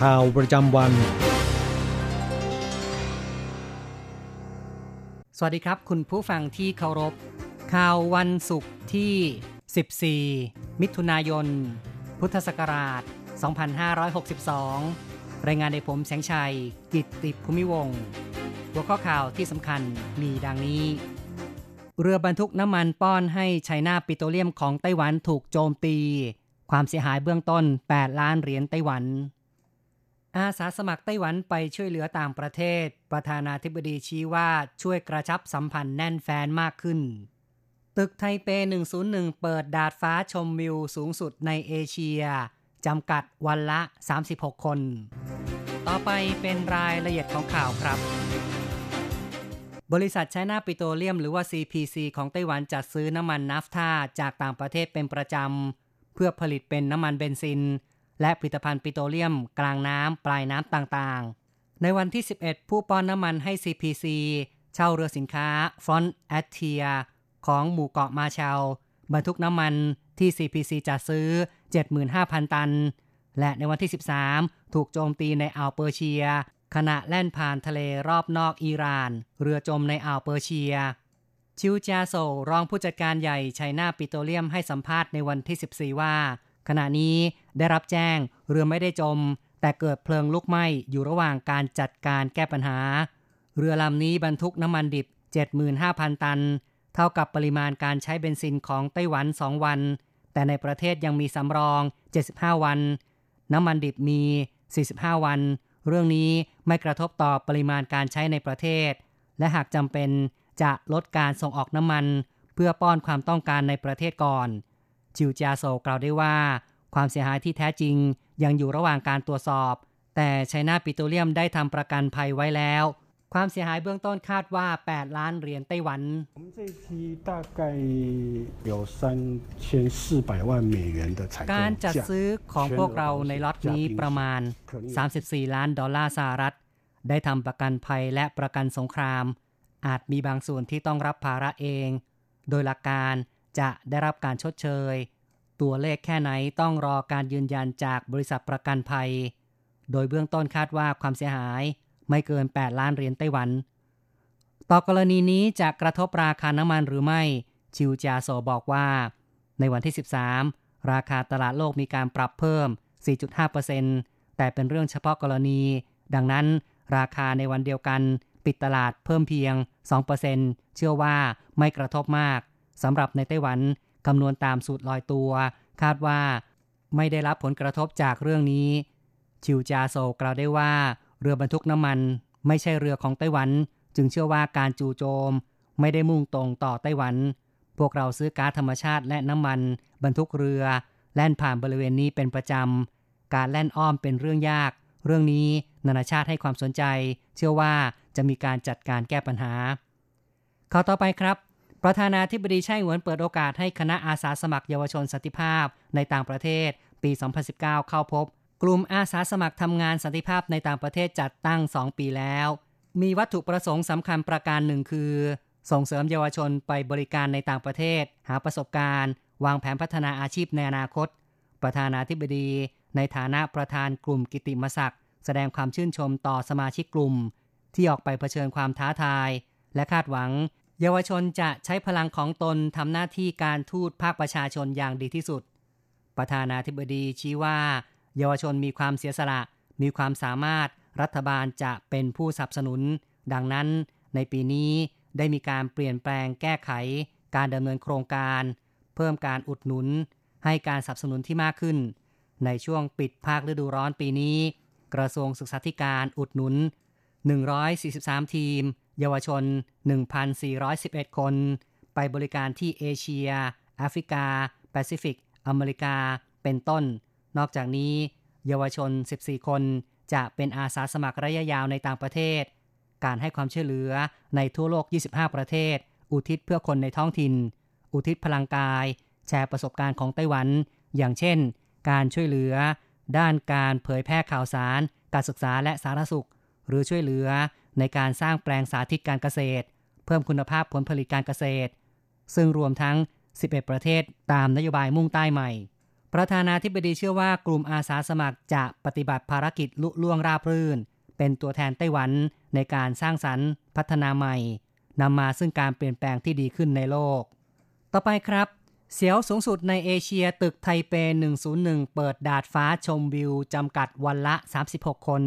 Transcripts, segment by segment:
ข่าวประจำวัน สวัสดีครับ คุณผู้ฟังที่เคารพ ข่าววันศุกร์ที่ 14 มิถุนายน พุทธศักราช 2562 รายงานในผมแสงชัย กิตติภูมิวงศ์หัวข้อข่าวที่สำคัญมีดังนี้ เรือบรรทุกน้ำมันป้อนให้ไชน่าปิโตรเลียมของไต้หวันถูกโจมตี ความเสียหายเบื้องต้น 8 ล้านเหรียญไต้หวัน อาสาสมัครไต้หวันไปช่วยเหลือต่างประเทศ ประธานาธิบดีชี้ว่าช่วยกระชับสัมพันธ์แน่นแฟนมากขึ้น ตึกไทเป 101 เปิดดาดฟ้าชมวิวสูงสุดในเอเชีย จำกัดวันละ 36 คน ต่อไปเป็นรายละเอียดของข่าวครับ บริษัทไชน่าปิโตรเลียมหรือว่า CPC ของไต้หวันจัดซื้อน้ำมันนาฟท่าจากต่างประเทศเป็นประจำ เพื่อผลิตเป็นน้ำมันเบนซิน และผลิตภัณฑ์ปิโตรเลียมกลางน้ำปลายน้ำต่างๆ ในวันที่ 11 ผู้ป้อนน้ำมันให้ CPC เช่าเรือสินค้า Front Altair ของหมู่เกาะมาร์แชลล์บรรทุกน้ำมันที่ CPC จัดซื้อ 75,000 ตัน และในวันที่ 13 ถูกโจมตีในอ่าวเปอร์เซีย ขณะแล่นผ่านทะเลรอบนอกอิหร่าน เรือจมในอ่าวเปอร์เชีย ชิวจาโซรองผู้จัดการใหญ่ไชน่าปิโตรเลียมให้สัมภาษณ์ในวันที่ 14 ว่า ขณะนี้ได้รับแจ้งเรือไม่ได้จม แต่เกิดเพลิงลุกไหม้อยู่ระหว่างการจัดการแก้ปัญหา เรือลำนี้บรรทุกน้ำมันดิบ 75,000 ตัน เท่ากับปริมาณการใช้เบนซินของไต้หวัน 2 วัน แต่ในประเทศยังมีสำรอง 75 วัน น้ำมันดิบมี 45 วัน เรื่องนี้ไม่กระทบต่อปริมาณการใช้ในประเทศ และหากจำเป็นจะลดการส่งออกน้ำมัน เพื่อป้อนความต้องการในประเทศก่อน จิวจาโซกล่าวได้ว่า ความเสียหายที่แท้จริงยังอยู่ระหว่างการตรวจสอบ แต่ไชน่าปิโตรเลียมได้ทำประกันภัยไว้แล้ว ความเสียหายเบื้องต้นคาดว่า 8 ล้านเหรียญไต้หวัน 我们这一批大概有三千四百万美元的采购 การจัด 价， ซื้อของพวกเราในล็อตนี้ประมาณ 34 ล้านดอลลาร์สหรัฐ ได้ทำประกันภัยและประกันสงคราม อาจมีบางส่วนที่ต้องรับภาระเอง โดยหลักการ จะได้รับการชดเชย ตัวเลขแค่ไหนต้องรอการยืนยันจากบริษัทประกันภัย โดยเบื้องต้นคาดว่าความเสียหายไม่เกิน 8 ล้านเหรียญไต้หวัน ต่อกรณีนี้จะกระทบราคาน้ำมันหรือไม่ ชิวจาโซบอกว่า ในวันที่ 13 ราคาตลาดโลกมีการปรับเพิ่ม 4.5%แต่เป็นเรื่องเฉพาะกรณี ดังนั้นราคาในวันเดียวกัน ปิดตลาดเพิ่มเพียง 2%เชื่อว่าไม่กระทบมาก สำหรับในไต้หวันคำนวณตามสูตรลอยตัว คาดว่าไม่ได้รับผลกระทบจากเรื่องนี้ ชิวจาโซกล่าวได้ว่า เรือบรรทุกน้ำมัน ไม่ใช่เรือของไต้หวัน จึงเชื่อว่าการจู่โจม ไม่ได้มุ่งตรงต่อไต้หวัน พวกเราซื้อก๊าซธรรมชาติและน้ำมัน บรรทุกเรือ แล่นผ่านบริเวณนี้เป็นประจำ การแล่นอ้อมเป็นเรื่องยาก เรื่องนี้นานาชาติให้ความสนใจ เชื่อว่าจะมีการจัดการแก้ปัญหาข่าวต่อไปครับ ประธานาธิบดีไช่หวนเปิดโอกาสให้คณะอาสาสมัครเยาวชนสันติภาพในต่างประเทศ ปี 2019 เข้าพบ กลุ่มอาสาสมัครทำงานสันติภาพในต่างประเทศจัดตั้ง 2 ปีแล้ว มีวัตถุประสงค์สำคัญประการหนึ่งคือ ส่งเสริมเยาวชนไปบริการในต่างประเทศ หาประสบการณ์ วางแผนพัฒนาอาชีพในอนาคต ประธานาธิบดี ในฐานะประธานกลุ่มกิติมศักดิ์แสดงความชื่นชมต่อสมาชิกกลุ่ม ที่ออกไปเผชิญความท้าทาย และคาดหวัง เยาวชนจะใช้พลังของตนทำหน้าที่การทูตภาคประชาชนอย่างดีที่สุด ประธานาธิบดีชี้ว่า เยาวชนมีความเสียสละ มีความสามารถรัฐบาลจะเป็นผู้สนับสนุน ดังนั้น ในปีนี้ได้มีการเปลี่ยนแปลงแก้ไข การดำเนินโครงการ เพิ่มการอุดหนุน ให้การสนับสนุนที่มากขึ้น ในช่วงปิดภาคฤดูร้อนปีนี้ กระทรวงศึกษาธิการอุดหนุน 143 ทีม เยาวชน 1,411 คน ไปบริการที่เอเชีย แอฟริกา แปซิฟิก อเมริกา เป็นต้น นอกจากนี้ เยาวชน 14 คน จะเป็นอาสาสมัครระยะยาวในต่างประเทศ การให้ความช่วยเหลือในทั่วโลก 25 ประเทศ อุทิศเพื่อคนในท้องถิ่น อุทิศพลังกาย แชร์ประสบการณ์ของไต้หวัน อย่างเช่น การช่วยเหลือ ด้านการเผยแพร่ข่าวสาร การศึกษาและสาธารณสุข หรือช่วยเหลือ ในการสร้างแปลงสาธิตการเกษตร เพิ่มคุณภาพผลผลิตการเกษตร ซึ่งรวมทั้ง 11 ประเทศตามนโยบายมุ่งใต้ใหม่ ประธานาธิบดีเชื่อว่ากลุ่มอาสาสมัครจะปฏิบัติภารกิจลุล่วงราบรื่น เป็นตัวแทนไต้หวันในการสร้างสรรค์ พัฒนาใหม่นำมาซึ่งการเปลี่ยนแปลงที่ดีขึ้นในโลก ต่อไปครับเสียวสูงสุดในเอเชียตึกไทเป 101 เปิดดาดฟ้าชมวิวจำกัดวันละ 36 คน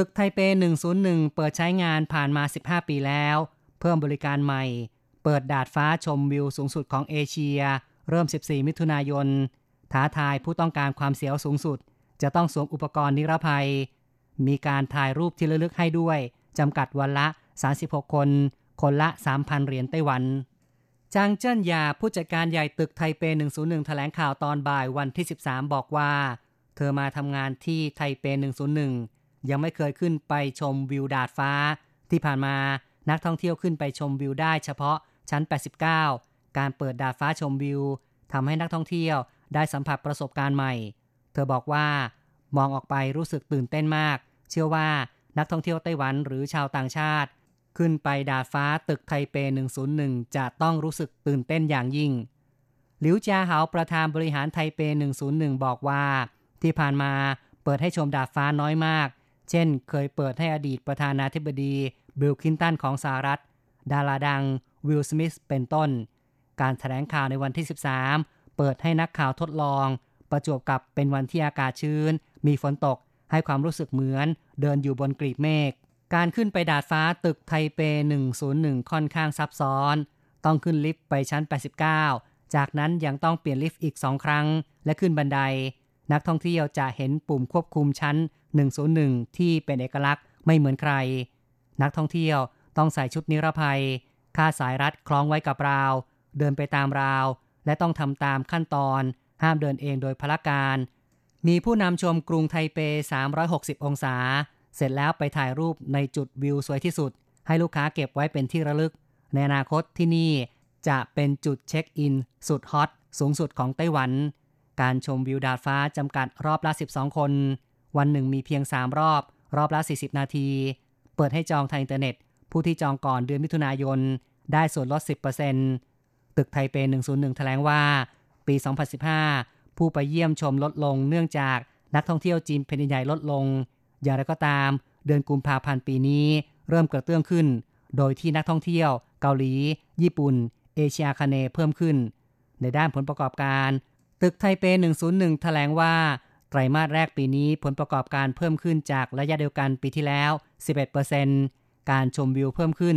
ตึกไทเป 101 เปิดใช้งานผ่านมา 15 ปีแล้ว เพิ่มบริการใหม่ เปิดดาดฟ้าชมวิวสูงสุดของเอเชีย เริ่ม 14 มิถุนายน ท้าทายผู้ต้องการความเสียวสูงสุด จะต้องสวมอุปกรณ์นิรภัย มีการถ่ายรูปที่ระลึกให้ด้วย จำกัดวันละ 36 คน คนละ 3,000 เหรียญไต้หวัน จางเจิ้นยาผู้จัดการใหญ่ตึกไทเป 101 แถลงข่าวตอนบ่ายวันที่ 13 บอกว่า เธอมาทำงานที่ไทเป 101 ยังไม่เคยขึ้นไปชมวิวดาดฟ้า ที่ผ่านมานักท่องเที่ยวขึ้นไปชมวิวได้เฉพาะชั้น 89 การเปิดดาดฟ้าชมวิวทำให้นักท่องเที่ยวได้สัมผัสประสบการณ์ใหม่ เธอบอกว่ามองออกไปรู้สึกตื่นเต้นมาก เชื่อว่านักท่องเที่ยวไต้หวันหรือชาวต่างชาติ ขึ้นไปดาดฟ้าตึกไทเป 101 จะต้องรู้สึกตื่นเต้นอย่างยิ่ง หลิวจาเหาประธานบริหารไทเป 101 บอกว่า ที่ผ่านมาเปิดให้ชมดาดฟ้าน้อยมาก เช่น เคยเปิดให้อดีตประธานาธิบดีบิลคินตันของสหรัฐ ดาราดังวิลสมิธเป็นต้น การแถลงข่าวในวันที่ 13 เปิดให้นักข่าวทดลอง ประจวบกับเป็นวันที่อากาศชื้น มีฝนตก ให้ความรู้สึกเหมือน เดินอยู่บนกรีบเมฆ การขึ้นไปดาดฟ้าตึกไทเป 101 ค่อนข้างซับซ้อน ต้องขึ้นลิฟต์ไปชั้น 89 จากนั้นยังต้องเปลี่ยนลิฟต์อีก2ครั้ง และขึ้นบันได นักท่องเที่ยวจะเห็นปุ่มควบคุมชั้น 101 ที่เป็นเอกลักษณ์ไม่เหมือนใคร นักท่องเที่ยวต้องใส่ชุดนิรภัยค่าสายรัดคล้องไว้กับราว เดินไปตามราว และต้องทำตามขั้นตอน ห้ามเดินเองโดยพละการ มีผู้นำชมกรุงไทเป 360 องศา เสร็จแล้วไปถ่ายรูปในจุดวิวสวยที่สุด ให้ลูกค้าเก็บไว้เป็นที่ระลึก ในอนาคตที่นี่จะเป็นจุดเช็คอิน สุดฮอตสูงสุดของไต้หวัน การชมวิวดาดฟ้าจำกัดรอบละ 12 คน วันหนึ่งมีเพียง 3 รอบ รอบละ 40 นาที เปิดให้จองทางอินเทอร์เน็ต ผู้ที่จองก่อนเดือนมิถุนายน ได้ส่วนลด 10%ตึกไทเป 101 แถลงว่า ปี 2015 ผู้ไปเยี่ยมชมลดลงเนื่องจากนักท่องเที่ยวจีนแผ่นดินใหญ่ลดลง อย่างไรก็ตาม เดือนกุมภาพันธ์ปีนี้เริ่มกระเตื้องขึ้น โดยที่นักท่องเที่ยวเกาหลี ญี่ปุ่น เอเชียคาเนเพิ่มขึ้น ในด้านผลประกอบการ ตึกไทเป 101 แถลงว่า ไตรมาสแรกปีนี้ผลประกอบการเพิ่มขึ้นจากระยะเดียวกันปีที่แล้ว 11%การชมวิวเพิ่มขึ้น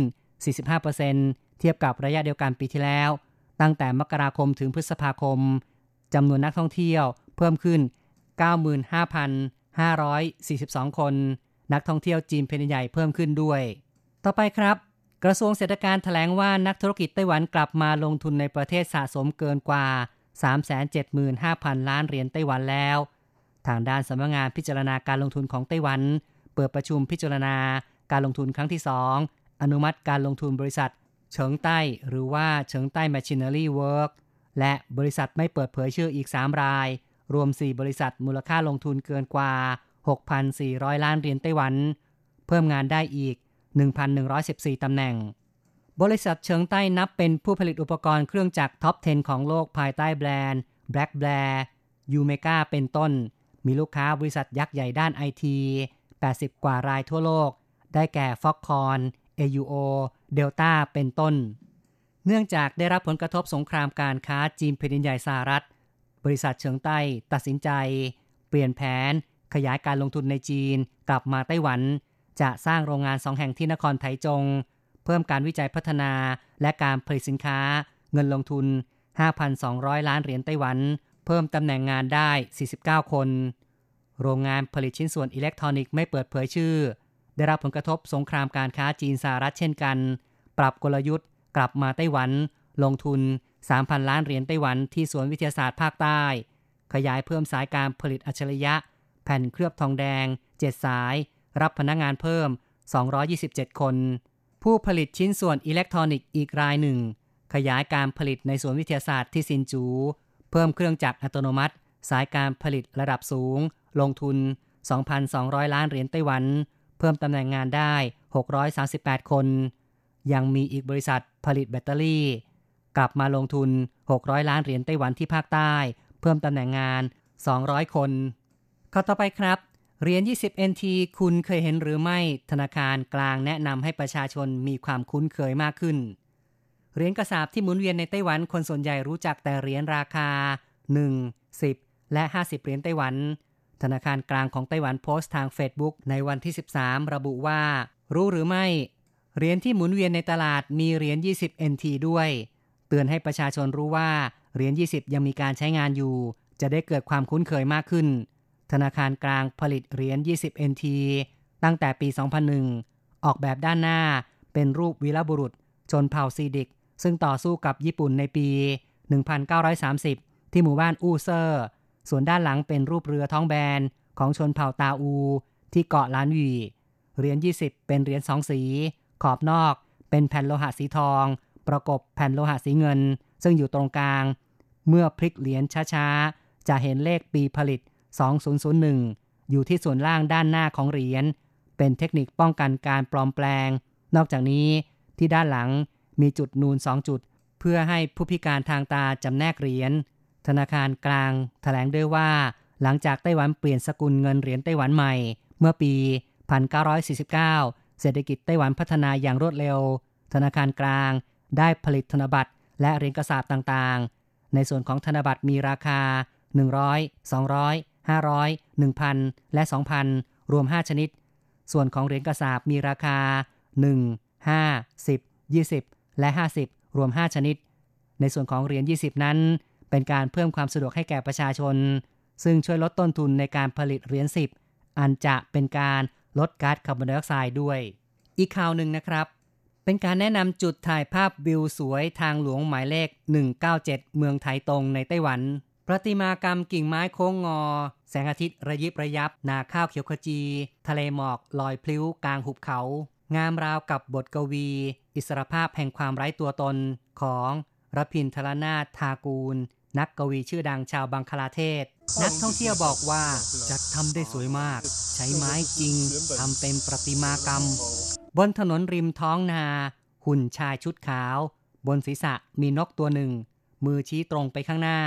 45%เทียบกับระยะเดียวกันปีที่แล้ว ตั้งแต่มกราคมถึงพฤษภาคมจำนวนนักท่องเที่ยวเพิ่มขึ้น 95,542 คน นักท่องเที่ยวจีนแผ่นใหญ่เพิ่มขึ้นด้วย ต่อไปครับ กระทรวงเศรษฐการแถลงว่านักธุรกิจไต้หวันกลับมาลงทุนในประเทศสะสมเกินกว่า 375,000 ล้านเหรียญไต้หวันแล้ว ทางด้านสำนักงานพิจารณาการลงทุนของไต้หวัน เปิดประชุมพิจารณาการลงทุนครั้งที่ 2 อนุมัติการลงทุนบริษัท เฉิงใต้ หรือว่าเฉิงใต้ Machinery Work และบริษัทไม่เปิดเผยชื่ออีก 3 ราย รวม 4 บริษัทมูลค่าลงทุนเกินกว่า 6,400 ล้านเหรียญไต้หวัน เพิ่มงานได้อีก 1,114 ตำแหน่ง บริษัทเฉิงใต้นับเป็นผู้ผลิตอุปกรณ์เครื่องจักร top 10 ของโลกภายใต้แบรนด์ Black Bear UMEGA เป็นต้น มีลูกค้าบริษัทยักษ์ใหญ่ด้านไอที 80 กว่ารายทั่วโลก ได้แก่ Foxconn AUO Delta เป็นต้น เนื่องจากได้รับผลกระทบสงครามการค้าจีนแผ่นดินใหญ่สหรัฐ บริษัทเฉิงใต้ตัดสินใจ เปลี่ยนแผน ขยายการลงทุนในจีนกลับมาไต้หวัน จะสร้างโรงงานสองแห่งที่นครไถจง เพิ่มการวิจัยพัฒนาและการผลิตสินค้า เงินลงทุน 5,200 ล้านเหรียญไต้หวัน เพิ่มตำแหน่งงานได้ 49 คน โรงงานผลิตชิ้นส่วนอิเล็กทรอนิกส์ไม่เปิดเผยชื่อ ได้รับผลกระทบสงครามการค้าจีนสหรัฐเช่นกัน ปรับกลยุทธ์ กลับมาไต้หวัน ลงทุน 3,000 ล้านเหรียญไต้หวันที่สวนวิทยาศาสตร์ภาคใต้ ขยายเพิ่มสายการผลิตอัจฉริยะ แผ่นเคลือบทองแดง 7 สาย รับพนักงานเพิ่ม 227 คน ผู้ผลิตชิ้นส่วนอิเล็กทรอนิกส์อีกรายหนึ่ง ขยายการผลิตในสวนวิทยาศาสตร์ที่ซินจู เพิ่มเครื่องจักรอัตโนมัติ สายการผลิตระดับสูง ลงทุน 2,200 ล้านเหรียญไต้หวัน เพิ่มตำแหน่งงานได้ 638 คน ยังมีอีกบริษัทผลิตแบตเตอรี่ กลับมาลงทุน 600 ล้านเหรียญไต้หวันที่ภาคใต้ เพิ่มตำแหน่งงาน 200 คนข้อต่อไปครับเหรียญ 20 NT คุณเคยเห็นหรือไม่ ธนาคารกลางแนะนำให้ประชาชนมีความคุ้นเคยมากขึ้น เหรียญกระสาบที่หมุนเวียนในไต้หวันคนส่วนใหญ่รู้จักแต่เหรียญราคา 1 10 และ 50 เหรียญไต้หวัน ธนาคารกลางของไต้หวันโพสต์ทาง Facebook ในวันที่ 13 ระบุว่า รู้หรือไม่ เหรียญที่หมุนเวียนในตลาดมีเหรียญ 20 NT ด้วย เตือนให้ประชาชนรู้ว่าเหรียญ 20 ยังมีการใช้งานอยู่ จะได้เกิดความคุ้นเคยมากขึ้น ธนาคารกลางผลิตเหรียญ 20 NT ตั้งแต่ปี 2001 ออกแบบด้านหน้าเป็นรูปวีรบุรุษ ชนเผ่าซีดิก ซึ่งต่อสู้กับญี่ปุ่นในปี 1930 ที่หมู่บ้านอู้เซ่อ ส่วนด้านหลังเป็นรูปเรือท้องแบนของชนเผ่าตาอู ที่เกาะหลานอวี่ เหรียญ 20 เป็นเหรียญสองสี ขอบนอกเป็นแผ่นโลหะสีทอง ประกบแผ่นโลหะสีเงิน ซึ่งอยู่ตรงกลาง เมื่อพลิกเหรียญช้าๆ จะเห็นเลขปีผลิต 2001 อยู่ที่ส่วนล่างด้านหน้าของเหรียญ เป็นเทคนิคป้องกันการปลอมแปลง นอกจากนี้ที่ด้านหลัง มีจุดนูน 2 จุด เพื่อให้ผู้พิการทางตาจำแนกเหรียญ ธนาคารกลางแถลงด้วยว่า หลังจากไต้หวันเปลี่ยนสกุลเงินเหรียญไต้หวันใหม่ เมื่อปี 1949 เศรษฐกิจไต้หวันพัฒนาอย่างรวดเร็ว ธนาคารกลางได้ผลิตธนบัตรและเหรียญกระสาบต่างๆ ในส่วนของธนบัตรมีราคา 100 200 500 1,000 และ 2,000 รวม 5 ชนิด ส่วนของเหรียญกระสาบมีราคา 1 5 10 20 และ 50 รวม 5 ชนิด ในส่วนของเหรียญ 20 นั้น เป็นการเพิ่มความสะดวกให้แก่ประชาชน ซึ่งช่วยลดต้นทุนในการผลิตเหรียญ 10 อันจะเป็นการลดก๊าซคาร์บอนไดออกไซด์ด้วย อีกข่าวหนึ่งนะครับ เป็นการแนะนำจุดถ่ายภาพวิวสวยทางหลวงหมายเลข 197 เมืองไทตงในไต้หวันประติมากรรมกิ่งไม้โค้งงอ แสงอาทิตย์ระยิบระยับ นาข้าวเขียวขจี ทะเลหมอกลอยพลิ้วกลางหุบเขา งามราวกับบทกวี อิสรภาพแห่งความไร้ตัวตนของรพินทรนาถทากูล นักกวีชื่อดังชาวบังคลาเทศ นักท่องเที่ยวบอกว่าจัดทำได้สวยมาก ใช้ไม้จริงทำเป็นประติมากรรม บนถนนริมท้องนา หุ่นชายชุดขาว บนศีรษะมีนกตัวหนึ่ง มือชี้ตรงไปข้างหน้า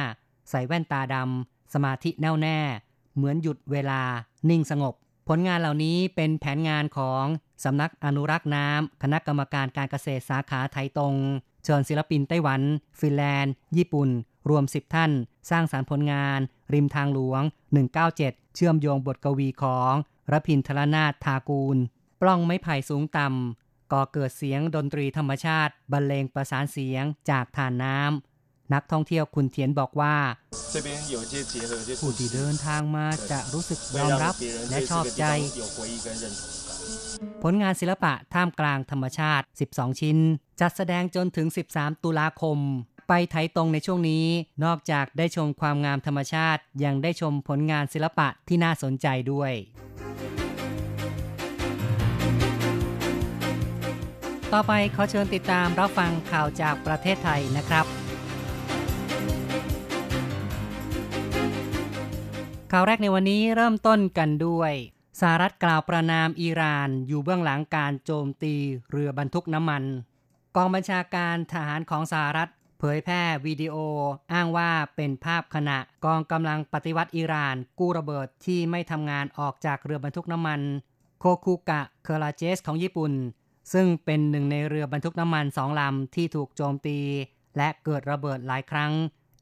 ใส่แว่นตาดำสมาธิแน่วแน่ เหมือนหยุดเวลานิ่งสงบ ผลงานเหล่านี้เป็นแผนงานของ สำนักอนุรักษ์น้ำ คณะกรรมการการเกษตรสาขาไทยตรง เชิญศิลปินไต้หวัน ฟินแลนด์ ญี่ปุ่น รวม 10 ท่าน สร้างสารรค์ผลงาน ริมทางหลวง 197 เชื่อมโยงบทกวีของรพินทรนาถทากูล ปล้องไม้ไผ่สูงต่ำ ก่อเกิดเสียงดนตรีธรรมชาติ บรรเลงประสานเสียงจากฐานน้ำนักท่องเที่ยวคุณเทียนบอกว่าผู้ที่เดินทางมาจะรู้สึกยอมรับและชอบใจ ผลงานศิลปะท่ามกลางธรรมชาติ 12 ชิ้น จัดแสดงจนถึง 13 ตุลาคม ไปไทยตรงในช่วงนี้ นอกจากได้ชมความงามธรรมชาติ ยังได้ชมผลงานศิลปะที่น่าสนใจด้วย ต่อไปขอเชิญติดตามรับฟังข่าวจากประเทศไทยนะครับข่าวแรกในวันนี้เริ่มต้นกันด้วย สหรัฐกล่าวประนามอิหร่านอยู่เบื้องหลังการโจมตีเรือบรรทุกน้ำมัน กองบัญชาการทหารของสหรัฐ เผยแพร่วิดีโอ อ้างว่าเป็นภาพขณะกองกำลังปฏิวัติอิหร่าน กู้ระเบิดที่ไม่ทำงานออกจากเรือบรรทุกน้ำมัน โคคุกะเคราเจสของญี่ปุ่น ซึ่งเป็นหนึ่งในเรือบรรทุกน้ำมันสองลำที่ถูกโจมตี และเกิดระเบิดหลายครั้ง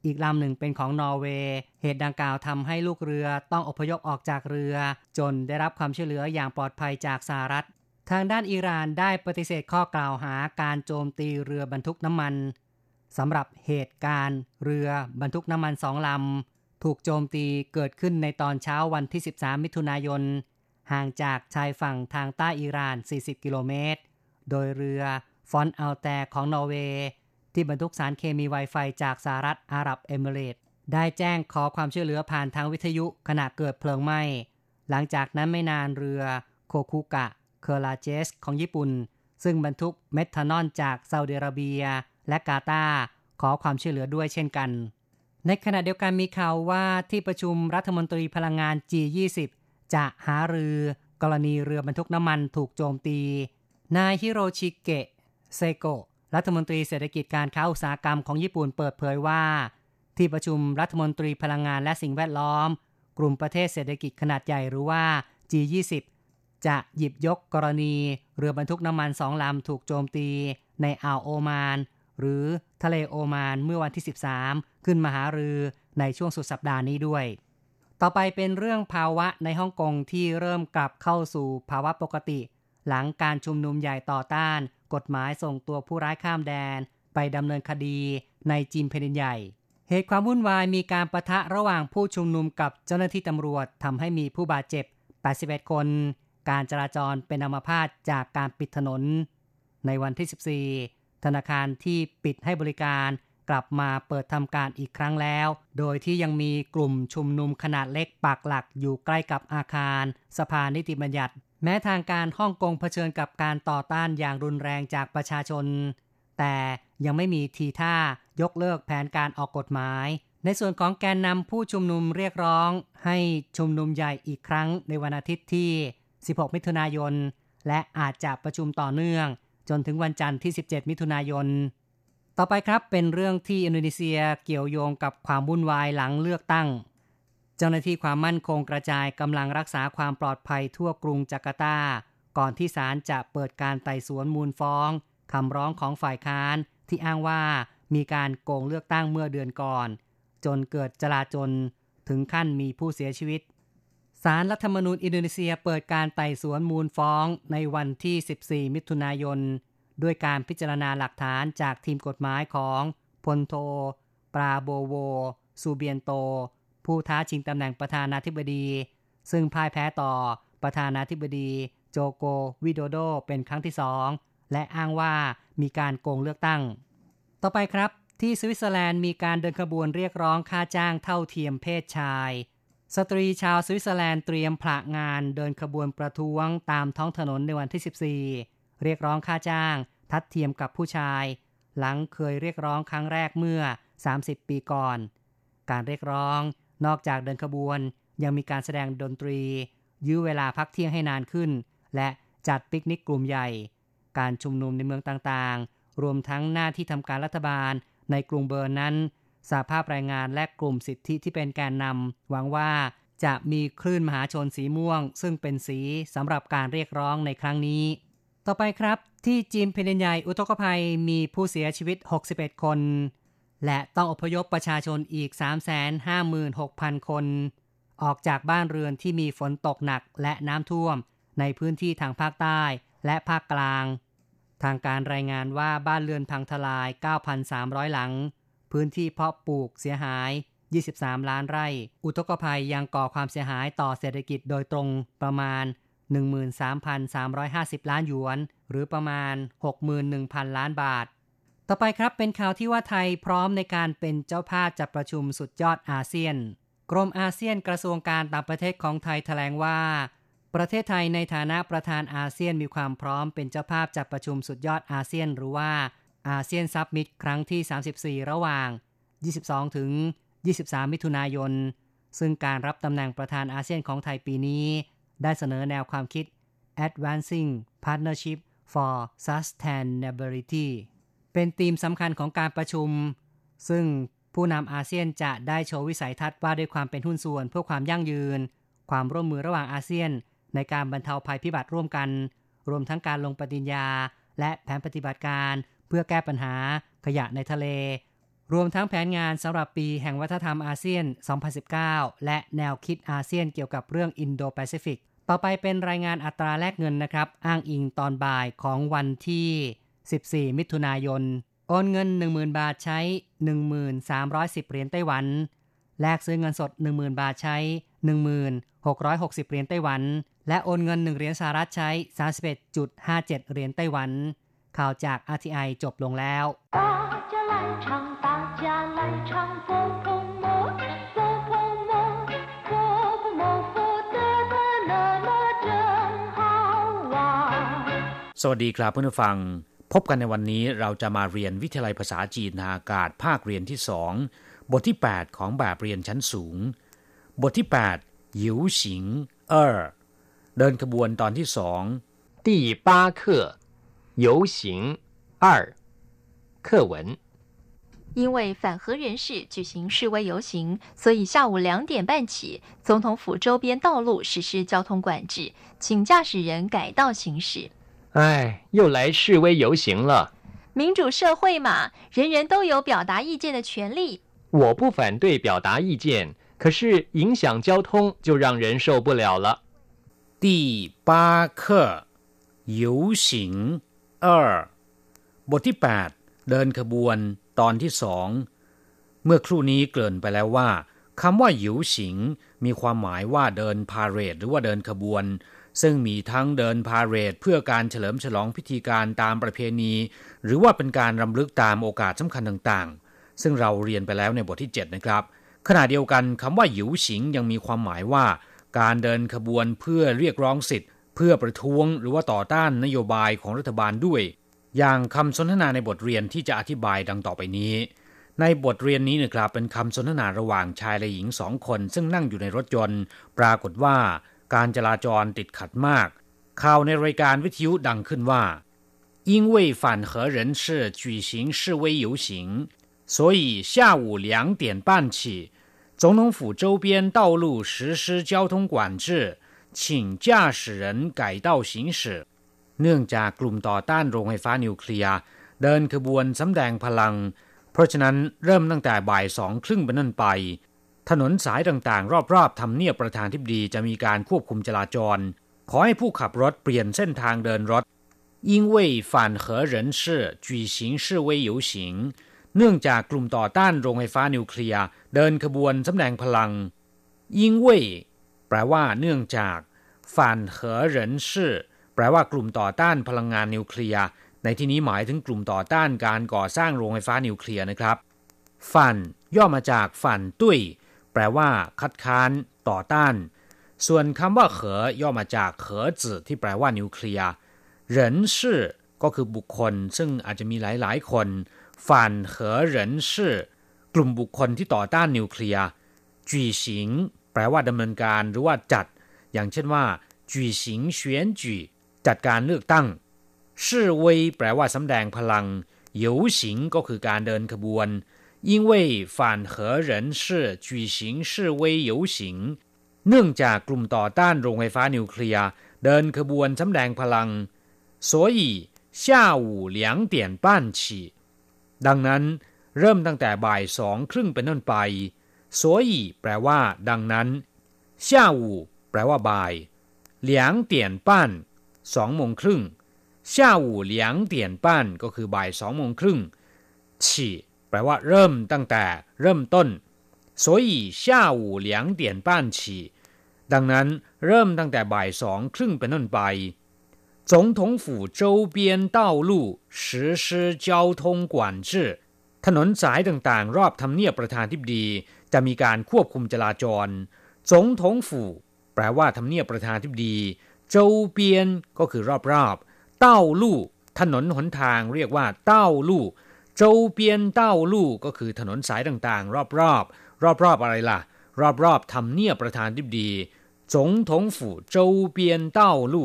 อีกลำหนึ่งเป็นของนอร์เวย์เหตุดังกล่าวทำให้ลูกเรือต้องอพยพออกจากเรือ จนได้รับความช่วยเหลืออย่างปลอดภัยจากสหรัฐ ทางด้านอิหร่านได้ปฏิเสธข้อกล่าวหาการโจมตีเรือบรรทุกน้ำมันสำหรับเหตุการณ์เรือบรรทุกน้ำมันสองลำถูกโจมตีเกิดขึ้นในตอนเช้าวันที่ 13 มิถุนายน ห่างจากชายฝั่งทางใต้อิหร่าน 40 กิโลเมตร โดยเรือฟอนอัลแต่ของนอร์เวย์ ที่บรรทุกสารเคมีไวไฟจากสหรัฐอาหรับเอมิเรตได้แจ้งขอความช่วยเหลือผ่านทางวิทยุขณะเกิดเพลิงไหม้ หลังจากนั้นไม่นานเรือโคคุกะเคอราเจสของญี่ปุ่น ซึ่งบรรทุกเมทานอลจากซาอุดิอาระเบีย และกาตาขอความช่วยเหลือด้วยเช่นกัน ในขณะเดียวกันมีข่าวว่าที่ประชุมรัฐมนตรีพลังงาน G20 จะหารือกรณีเรือบรรทุกน้ำมันถูกโจมตี นายฮิโรชิเกะเซโกะ รัฐมนตรีเศรษฐกิจการค้าอุตสาหกรรมของญี่ปุ่นเปิดเผยว่า ที่ประชุมรัฐมนตรีพลังงานและสิ่งแวดล้อม กลุ่มประเทศเศรษฐกิจขนาดใหญ่หรือว่า G20 จะหยิบยกกรณี เรือบรรทุกน้ำมันสองลำถูกโจมตี ในอ่าวโอมาน หรือทะเลโอมานเมื่อวันที่ 13 ขึ้นมาหารือในช่วงสุดสัปดาห์นี้ด้วย ต่อไปเป็นเรื่องภาวะในฮ่องกงที่เริ่มกลับเข้าสู่ภาวะปกติ หลังการชุมนุมใหญ่ต่อต้าน กฎหมายส่งตัวผู้ร้ายข้ามแดน ไปดำเนินคดีในจีนแผ่นใหญ่ เหตุความวุ่นวายมีการประทะระหว่างผู้ชุมนุมกับเจ้าหน้าที่ตำรวจทำให้มีผู้บาดเจ็บ 81 คน การจราจรเป็นอัมพาตจากการปิดถนน ในวันที่ 14 ธนาคารที่ปิดให้บริการกลับมาเปิดทำการอีกครั้งแล้ว โดยที่ยังมีกลุ่มชุมนุมขนาดเล็กปักหลักอยู่ใกล้กับอาคาร สภานิติบัญญัติ แม้ทางการฮ่องกงเผชิญกับการต่อต้านอย่างรุนแรงจากประชาชน แต่ยังไม่มีทีท่ายกเลิกแผนการออกกฎหมาย ในส่วนของแกนนำผู้ชุมนุมเรียกร้อง ให้ชุมนุมใหญ่อีกครั้งในวันอาทิตย์ที่ 16 มิถุนายน และอาจจะประชุมต่อเนื่อง จนถึงวันจันทร์ที่ 17 มิถุนายน ต่อไปครับเป็นเรื่องที่อินโดนีเซียเกี่ยวโยงกับความวุ่นวายหลังเลือกตั้ง เจ้าหน้าที่ความมั่นคงกระจายกำลังรักษาความปลอดภัยทั่วกรุงจาการ์ตา ก่อนที่ศาลจะเปิดการไต่สวนมูลฟ้องคำร้องของฝ่ายค้านที่อ้างว่ามีการโกงเลือกตั้งเมื่อเดือนก่อน จนเกิดจลาจลถึงขั้นมีผู้เสียชีวิตศาลรัฐธรรมนูญอินโดนีเซียเปิดการไต่สวนมูลฟ้องในวันที่ 14 มิถุนายน ด้วยการพิจารณาหลักฐานจากทีมกฎหมายของพลโท ปราโบโว ซูเบียนโต ผู้ท้าชิงตำแหน่งประธานาธิบดี ซึ่งพ่ายแพ้ต่อประธานาธิบดี โจโกวิโดโดเป็นครั้งที่สองและอ้างว่ามีการโกงเลือกตั้ง ต่อไปครับ ที่สวิตเซอร์แลนด์มีการเดินขบวนเรียกร้องค่าจ้างเท่าเทียมเพศชาย สตรีชาวสวิตเซอร์แลนด์เตรียมผละงานเดินขบวนประท้วงตามท้องถนนในวันที่ 14 เรียกร้องค่าจ้าง ทัดเทียมกับผู้ชาย หลังเคยเรียกร้องครั้งแรกเมื่อ 30 ปีก่อน การเรียกร้อง นอกจากเดินขบวน ยังมีการแสดงดนตรี ยื้อเวลาพักเที่ยงให้นานขึ้น และจัดปิกนิกกลุ่มใหญ่ การชุมนุมในเมืองต่างๆ รวมทั้งหน้าที่ทำการรัฐบาลในกรุงเบอร์นนั้นสาภาพแรงงานและกลุ่มสิทธิที่เป็นแกนนำหวังว่าจะมีคลื่นมหาชนสีม่วง ซึ่งเป็นสีสำหรับการเรียกร้องในครั้งนี้ ต่อไปครับ ที่จีนเพนใหญ่อุทกภัยมีผู้เสียชีวิต 61 คน และต้องอพยพประชาชนอีก 356,000 คน ออกจากบ้านเรือนที่มีฝนตกหนักและน้ำท่วม ในพื้นที่ทางภาคใต้และภาคกลาง ทางการรายงานว่าบ้านเรือนพังทลาย 9,300 หลัง พื้นที่เพาะปลูกเสียหาย 23 ล้านไร่ อุทกภัยยังก่อความเสียหายต่อเศรษฐกิจโดยตรงประมาณ 13,350 ล้านหยวน หรือประมาณ 61,000 ล้านบาท ต่อไปครับเป็นข่าวที่ว่าไทยพร้อมในการเป็นเจ้าภาพจัดประชุมสุดยอดอาเซียน กรมอาเซียนกระทรวงการต่างประเทศของไทยแถลงว่า ประเทศไทยในฐานะประธานอาเซียนมีความพร้อมเป็นเจ้าภาพจัดประชุมสุดยอดอาเซียน หรือว่าอาเซียนซับมิตครั้งที่ 34 ระหว่าง 22 ถึง 23 มิถุนายน ซึ่งการรับตำแหน่งประธานอาเซียนของไทยปีนี้ ได้เสนอแนวความคิด Advancing Partnership for Sustainability เป็นธีมสำคัญของการประชุม ซึ่งผู้นำอาเซียนจะได้โชว์วิสัยทัศน์ว่าด้วยความเป็นหุ้นส่วนเพื่อความยั่งยืน ความร่วมมือระหว่างอาเซียน ในการบรรเทาภัยพิบัติร่วมกัน รวมทั้งการลงปฏิญญา และแผนปฏิบัติการ เพื่อแก้ปัญหาขยะในทะเล รวมทั้งแผนงานสำหรับปีแห่งวัฒนธรรมอาเซียน 2019 และแนวคิดอาเซียนเกี่ยวกับเรื่องอินโดแปซิฟิก ต่อไปเป็นรายงานอัตราแลกเงินนะครับ อ้างอิงตอนบ่ายของวันที่ 14 มิถุนายน โอนเงิน 10,000 บาทใช้ 1310 เหรียญไต้หวัน แลกซื้อเงินสด 10,000 บาทใช้ 1660 เหรียญไต้หวัน และโอนเงิน 1 เหรียญสหรัฐใช้ 31.57 เหรียญไต้หวัน ข่าวจาก RTI จบลงแล้วสวัสดีครับเพื่อนผู้ฟัง พบกันในวันนี้เราจะมาเรียนวิทยาลัยภาษาจีนทางอากาศภาคเรียนที่สองบทที่ 8 ของแบบเรียนชั้นสูง บทที่8ยิวสิงเออเดินขบวนตอนที่สอง第八课游行二课文因为反核人士举行示威游行，所以下午两点半起，总统府周边道路实施交通管制，请驾驶人改道行驶。 哎，又来示威游行了。民主社会嘛，人人都有表达意见的权利。我不反对表达意见，可是影响交通就让人受不了了。第八课游行二บทที่แปดเดินขบวนตอนที่สองเมื่อครู่นี้เกริ่นไปแล้วว่าคำว่าหยิวสิงมีความหมายว่าเดินพาเรดหรือว่าเดินขบวน ซึ่งมีทั้งเดินพาเรดเพื่อการเฉลิมฉลองพิธีการตามประเพณี หรือว่าเป็นการรำลึกตามโอกาสสำคัญต่างๆ ซึ่งเราเรียนไปแล้วในบทที่ 7 นะครับ ขณะเดียวกันคำว่าหยิวฉิงยังมีความหมายว่า การเดินขบวนเพื่อเรียกร้องสิทธิ์ เพื่อประท้วงหรือว่าต่อต้านนโยบายของรัฐบาลด้วย อย่างคำสนทนาในบทเรียนที่จะอธิบายดังต่อไปนี้ ในบทเรียนนี้นะครับเป็นคำสนทนาระหว่างชายและหญิงสองคน ซึ่งนั่งอยู่ในรถยนต์ ปรากฏว่า การจราจรติดขัดมาก ข่าวในรายการวิทยุดังขึ้นว่า因为反核人士举行示威游行所以下午两点半起总统府周边道路实施交通管制请驾驶人改道行驶เนื่องจากกลุ่มต่อต้านโรงไฟฟ้านิวเคลียร์เดินขบวนสำแดงพลัง เพราะฉะนั้นเริ่มตั้งแต่บ่ายสองครึ่งเป็นต้นไป ถนนสายต่างๆ รอบๆทำเนียบประธานทิบดีจะมีการควบคุมจราจร ขอให้ผู้ขับรถเปลี่ยนเส้นทางเดินรถยิ่งเว่ยฝานเหอเหรินชื่อจุยสิงชื่อเว่ยยิงเนื่องจากกลุ่มต่อต้านโรงไฟฟ้านิวเคลียร์เดินขบวนสำแดงพลัง ยิ่งเว่ยแปลว่าเนื่องจากฝานเหอเหรินชื่อแปลว่ากลุ่มต่อต้านพลังงานนิวเคลียร์ในที่นี้หมายถึงกลุ่มต่อต้านการก่อสร้างโรงไฟฟ้านิวเคลียร์นะครับฝันย่อมาจากฝันตุ้ย แปลว่า คัดค้านต่อต้าน ส่วนคำว่าเขอย่อมาจากเขอจื่อที่แปลว่านิวเคลียร์เหรินชื่อก็คือบุคคล ซึ่งอาจจะมีหลายๆ คนฝ่านเขอเหรินชื่อกลุ่มบุคคลที่ต่อต้านนิวเคลียร์จีสิงแปลว่าดำเนินการหรือว่าจัด อย่างเช่นว่าจีสิงเฉียนจีจัดการเลือกตั้งชื่อเวยแปลว่าสำแดงพลังเหยวสิงก็คือการเดินขบวน 因为反核人士举行示威游行เนื่องจากกลุ่มต่อต้านโรงไฟฟ้านิวเคลียร์เดินขบวนสำแดงพลัง所以下午两点半起ดังนั้น เริ่มตั้งแต่บ่ายสองครึ่งเป็นต้นไป所以แปลว่า ดังนั้น下午แปลว่าบ่าย两点半สองโมงครึ่ง下午两点半ก็คือบ่ายสองโมงครึ่ง起 แปลว่าเริ่มตั้งแต่เริ่มต้น所以下午两点半起ดังนั้นเริ่มตั้งแต่บ่ายสองครึ่งเป็นต้นไป总统府周边道路实施交通管制ถนนสายต่างๆ รอบทำเนียบประธานทิบดี จะมีการควบคุมจราจร总统府แปลว่าทำเนียบประธานทิบดี周边ก็คือรอบๆเต้าลู่ถนนหนทางเรียกว่าเต้าลู่ โจเปียนเต้าลู่ก็คือถนนสายต่างๆ รอบๆ รอบๆ อะไรล่ะ รอบๆทำเนียบประธานทิบดี总统府周边道路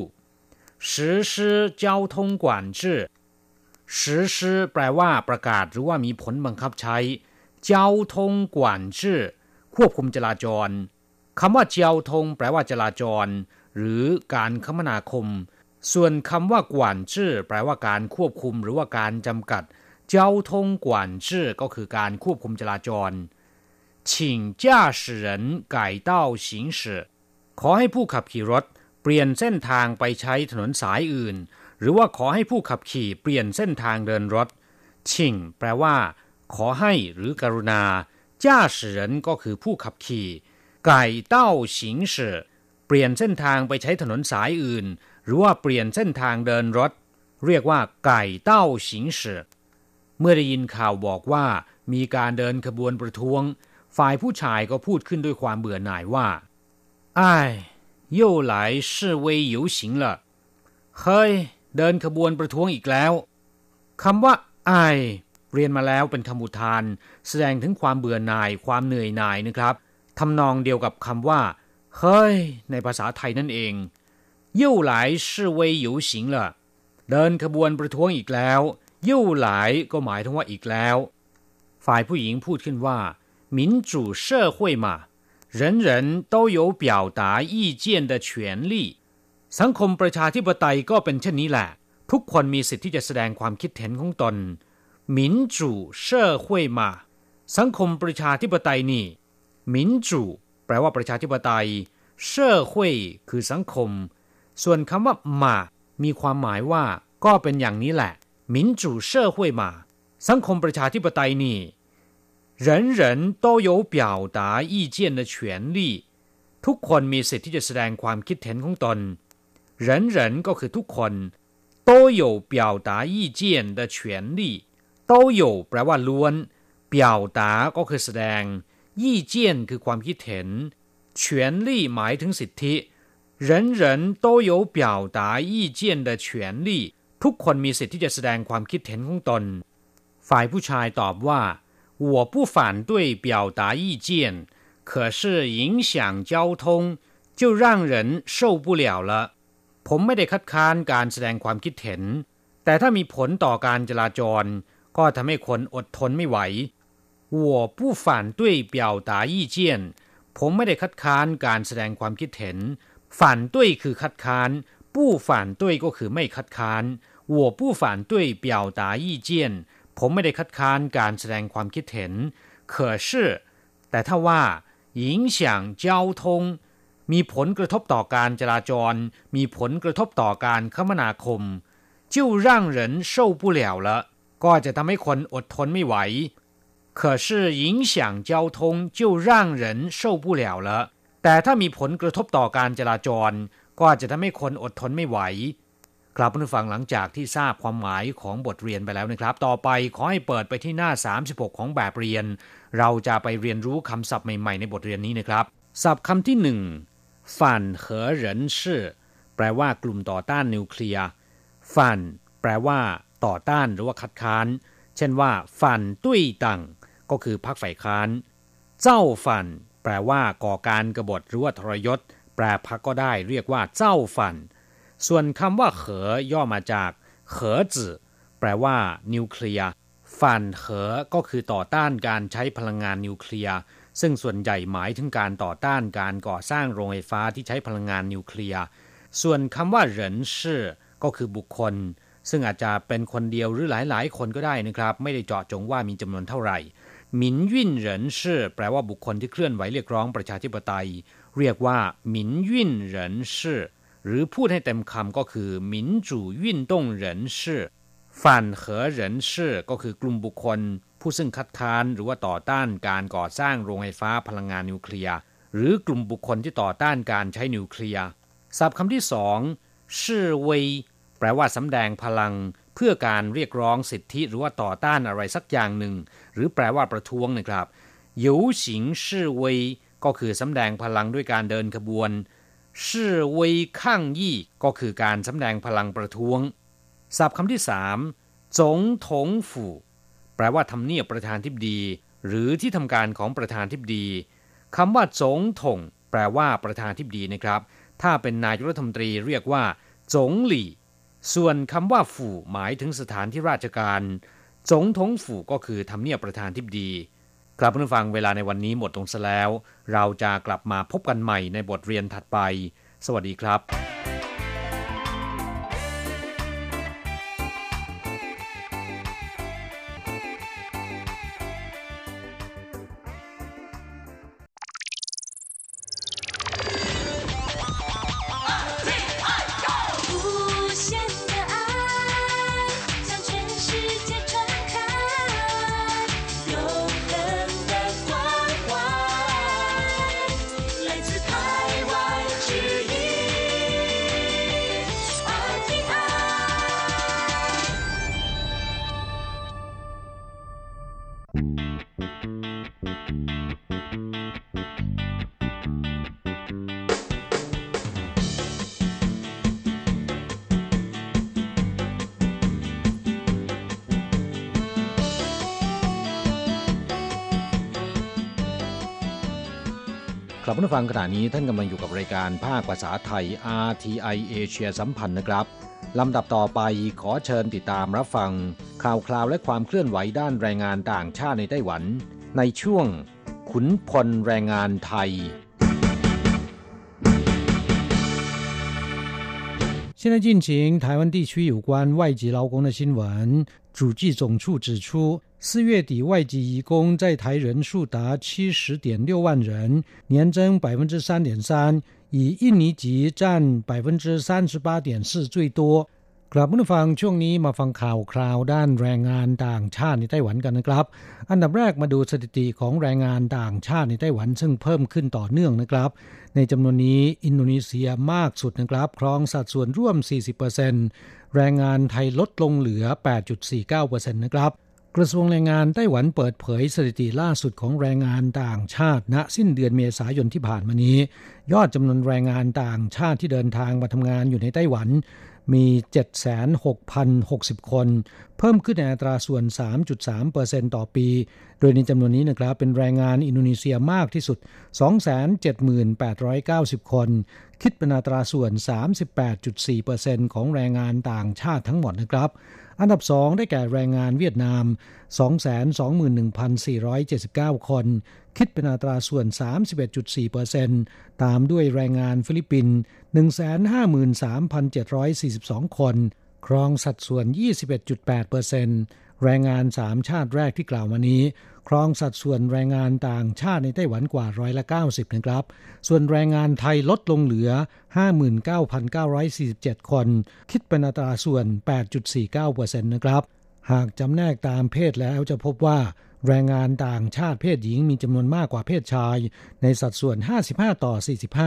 实施交通管制实施แปลว่าประกาศหรือว่ามีผลบังคับใช้交通管制ควบคุมจราจรคำว่าเจ้าทงแปลว่าจราจร หรือการคมนาคม ส่วนคำว่ากวนจื้อแปลว่าการควบคุมหรือว่าการจำกัด 交通管制ก็คือการควบคุมจราจร请驾驶人改道行驶ขอให้ผู้ขับขี่รถ เปลี่ยนเส้นทางไปใช้ถนนสายอื่น หรือว่าขอให้ผู้ขับขี่เปลี่ยนเส้นทางเดินรถชิงแปลว่า ขอให้หรือกรุณาจ้าสิ人ก็คือผู้ขับขี่ไก่เต้า行驶เปลี่ยนเส้นทางไปใช้ถนนสายอื่น หรือว่าเปลี่ยนเส้นทางเดินรถ เรียกว่าไก่เต้า行驶เ มื่อได้ยินข่าวบอกว่า มีการเดินขบวนประท้วง ฝ่ายผู้ชายก็พูดขึ้นด้วยความเบื่อหน่ายว่าไอ้又来示威游行了เฮ้ยเดินขบวนประท้วงอีกแล้วคำว่าไอเรียนมาแล้วเป็นคำอุทาน แสดงถึงความเบื่อหน่ายความเหนื่อยหน่ายนะครับทำนองเดียวกับคำว่าเฮ้ยในภาษาไทยนั่นเอง又来示威游行了เดินขบวนประท้วงอีกแล้ว ยู่หลายก็หมายถึงว่าอีกแล้ว ฝ่ายผู้หญิงพูดขึ้นว่า民主社会嘛人人都有表达意见的权利สังคมประชาธิปไตยก็เป็นเช่นนี้แหละ ทุกคนมีสิทธิที่จะแสดงความคิดเห็นของตน民主社会嘛สังคมประชาธิปไตยนี่民主แปลว่าประชาธิปไตยเชื่อคือสังคม ส่วนคำว่ามามีความหมายว่าก็เป็นอย่างนี้แหละ 民主社会嘛สังคมประชาธิปไตยนี่人人都有表达意见的权利ทุกคนมีสิทธิ์ที่จะแสดงความคิดเห็นของตน人人ก็คือทุกคน都有表达意见的权利都有แปลว่าล้วน表达ก็คือแสดง意见คือความคิดเห็น权利หมายถึงสิทธิ人人都有表达意见的权利 ทุกคนมีสิทธิ์ที่จะแสดงความคิดเห็นของตน ฝ่ายผู้ชายตอบว่า我不反对表达意见，可是影响交通就让人受不了了。ผมไม่ได้คัดค้านการแสดงความคิดเห็น แต่ถ้ามีผลต่อการจราจร ก็ทำให้คนอดทนไม่ไหว我不反对表达意见ผมไม่ได้คัดค้านการแสดงความคิดเห็น反对คือคัดค้าน 不反对ก็คือไม่คัดค้าน我不反对表达意见ผมไม่ได้คัดค้านการแสดงความคิดเห็น可是แต่ถ้าว่า影响交通มีผลกระทบต่อการจราจร มีผลกระทบต่อการคมนาคม就让人受不了了ก็จะทำให้คนอดทนไม่ไหว可是影响交通就让人受不了了แต่ถ้ามีผลกระทบต่อการจราจร ก็จะทำให้คนอดทนไม่ไหว ครับผู้ฟังหลังจากที่ทราบความหมายของบทเรียนไปแล้วนะครับ ต่อไปขอให้เปิดไปที่หน้า 36 ของแบบเรียน เราจะไปเรียนรู้คำศัพท์ใหม่ๆในบทเรียนนี้นะครับ ศัพท์คำที่หนึ่งฝันเหอเหรินชื่อแปลว่ากลุ่มต่อต้านนิวเคลียร์ฝันแปลว่า ต่อต้านหรือว่าคัดค้าน เช่นว่าฝันตุ้ยตังก็คือพรรคฝ่ายค้าน เจ้าฝันแปลว่าก่อการกรบฏหรือว่าทรยศ ปลพักก็ได้เรียกว่าเจ้าฝัน ส่วนคำว่าเขอย่อมาจากเขอจื่อแปลว่า นิวเคลียร์ฝันเขอก็คือต่อต้านการใช้พลังงานนิวเคลียร์ซึ่งส่วนใหญ่หมายถึงการต่อต้านการก่อสร้างโรงไฟฟ้าที่ใช้พลังงานนิวเคลียร์ส่วนคำว่าเหรินชื่อก็คือบุคคล ซึ่งอาจจะเป็นคนเดียวหรือหลาย ๆ คนก็ได้นะครับ ไม่ได้เจาะจงว่ามีจำนวนเท่าไหร่หมินยินเหรินชื่อแปลว่าบุคคลที่เคลื่อนไหวเรียกร้องประชาธิปไตย เรียกว่าหมินยุ่นเหรินชื่อหรือพูดให้เต็มคำก็คือหมินจู่ยุ่นต้งเหรินชื่อฝันเหอเหรินชื่อก็คือกลุ่มบุคคล ผู้ซึ่งคัดค้านหรือว่าต่อต้านการก่อสร้างโรงไฟฟ้าพลังงานนิวเคลียร์หรือกลุ่มบุคคลที่ต่อต้านการใช้นิวเคลียร์ศัพท์คำที่สองชื่อวีแปลว่าสำแดงพลัง เพื่อการเรียกร้องสิทธิหรือว่าต่อต้านอะไรสักอย่างหนึ่ง หรือแปลว่าประท้วงนะครับหยูฉิงชื่อวย ก็คือสำแดงพลังด้วยการเดินขบวนชื่อวยข้างยี่ก็คือการสำแดงพลังประท้วงศัพท์คำที่สามจงถงฝูแปลว่าทำเนียบประธานทิบดี หรือที่ทำการของประธานทิบดีคำว่าจงถงแปลว่าประธานทิบดีนะครับ ถ้าเป็นนายกรัฐมนตรีเรียกว่าจงหลี่ ส่วนคำว่าฝูหมายถึงสถานที่ราชการจงถงฝูก็คือทำเนียบประธานทิบดี ครับเพื่อนฟังเวลาในวันนี้หมดลงซะแล้ว เราจะกลับมาพบกันใหม่ในบทเรียนถัดไป สวัสดีครับ ลับมาฟังขณะนี้ท่านกำลังอยู่กับรายการภาคภาษาไทย RTI เอเชียสัมพันธ์นะครับลำดับต่อไปขอเชิญติดตามรับฟัง ข่าวคราวและความเคลื่อนไหวด้านแรงงานต่างชาติในไต้หวัน ในช่วง ขุนพลแรงงานไทย现在进行台湾地区有关外籍劳工的新闻。主计总处指出， 四月底外籍移工在台人数达七十点六万人，年增百分之三点三，以印尼籍占百分之三十八点四最多。กลับมาฟังช่วงนี้มาฟังข่าวคราวด้านแรงงานต่างชาติในไต้หวันกันนะครับ อันดับแรกมาดูสถิติของแรงงานต่างชาติในไต้หวันซึ่งเพิ่มขึ้นต่อเนื่องนะครับ ในจำนวนนี้อินโดนีเซียมากสุดนะครับ ครองสัดส่วนร่วม 40%แรงงานไทยลดลงเหลือ 8.49%นะครับก ระทรวงแรงงานไต้หวันเปิดเผยสถิติล่าสุดของแรงงานต่างชาติณสิ้นเดือนเมษายนที่ผ่านมานี้ ยอดจำนวนแรงงานต่างชาติที่เดินทางมาทำงานอยู่ในไต้หวัน มี 76,060 คน เพิ่มขึ้นในอัตราส่วน 3.3%ต่อปี โดยในจำนวนนี้นะครับเป็นแรงงานอินโดนีเซียมากที่สุด 278,90คน คิดเป็นอัตราส่วน 38.4%ของแรงงานต่างชาติทั้งหมดนะครับอันดับสองได้แก่แรงงานเวียดนาม 221,479 คน คิดเป็นอัตราส่วน 31.4%ตามด้วยแรงงานฟิลิปปินส์ 153,742 คน ครองสัดส่วน 21.8%แรงงานสามชาติแรกที่กล่าวมานี้ ครองสัดส่วนแรงงานต่างชาติในไต้หวันกว่าร้อยละ 90 นะครับ ส่วนแรงงานไทยลดลงเหลือ 59,947 คน คิดเป็นอัตราส่วน 8.49%นะครับ หากจำแนกตามเพศแล้วจะพบว่าแรงงานต่างชาติเพศหญิงมีจำนวนมากกว่าเพศชาย ในสัดส่วน 55 ต่อ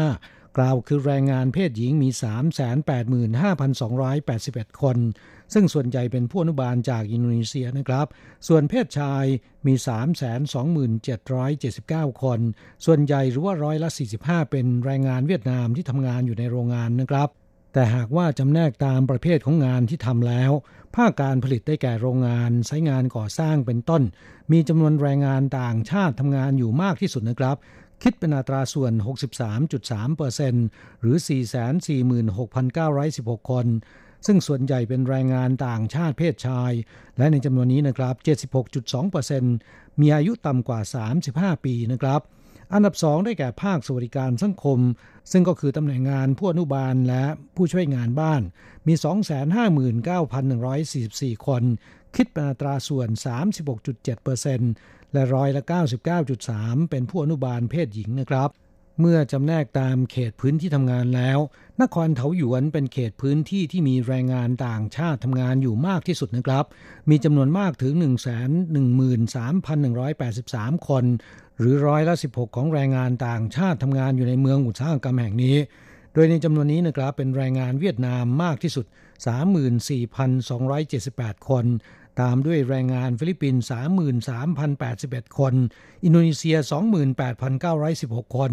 45 กล่าวคือแรงงานเพศหญิงมี 385,281 คน ซึ่งส่วนใหญ่เป็นผู้อนุบาลจากอินโดนีเซียนะครับ ส่วนเพศชายมี 327,79 คน ส่วนใหญ่หรือว่าร้อยละ 45 เป็นแรงงานเวียดนามที่ทำงานอยู่ในโรงงานนะครับ แต่หากว่าจำแนกตามประเภทของงานที่ทำแล้ว ภาคการผลิตได้แก่โรงงานใช้งานก่อสร้างเป็นต้น มีจำนวนแรงงานต่างชาติทำงานอยู่มากที่สุดนะครับ คิดเป็นอัตราส่วน 63.3%หรือ 446,916 คน ซึ่งส่วนใหญ่เป็นแรงงานต่างชาติเพศชาย และในจำนวนนี้นะครับ 76.2%มีอายุต่ำกว่า 35 ปีนะครับอันดับสองได้แก่ภาคสวัสดิการสังคม ซึ่งก็คือตำแหน่งงานผู้อนุบาลและผู้ช่วยงานบ้าน มี 259,144 คน คิดเป็นอัตราส่วน 36.7% และร้อยละ 99.3 เป็นผู้อนุบาลเพศหญิงนะครับ เมื่อจำแนกตามเขตพื้นที่ทำงานแล้ว นครเถาหยวนเป็นเขตพื้นที่ที่มีแรงงานต่างชาติทำงานอยู่มากที่สุดนะครับ มีจำนวนมากถึง 113,183 คน หรือร้อยละ 16 ของแรงงานต่างชาติทำงานอยู่ในเมืองอุตสาหกรรมแห่งนี้โดยในจำนวนนี้นะครับเป็นแรงงานเวียดนามมากที่สุด 34,278 คน ตามด้วยแรงงานฟิลิปปินส์33,081 คน อินโดนีเซีย 28,916 คน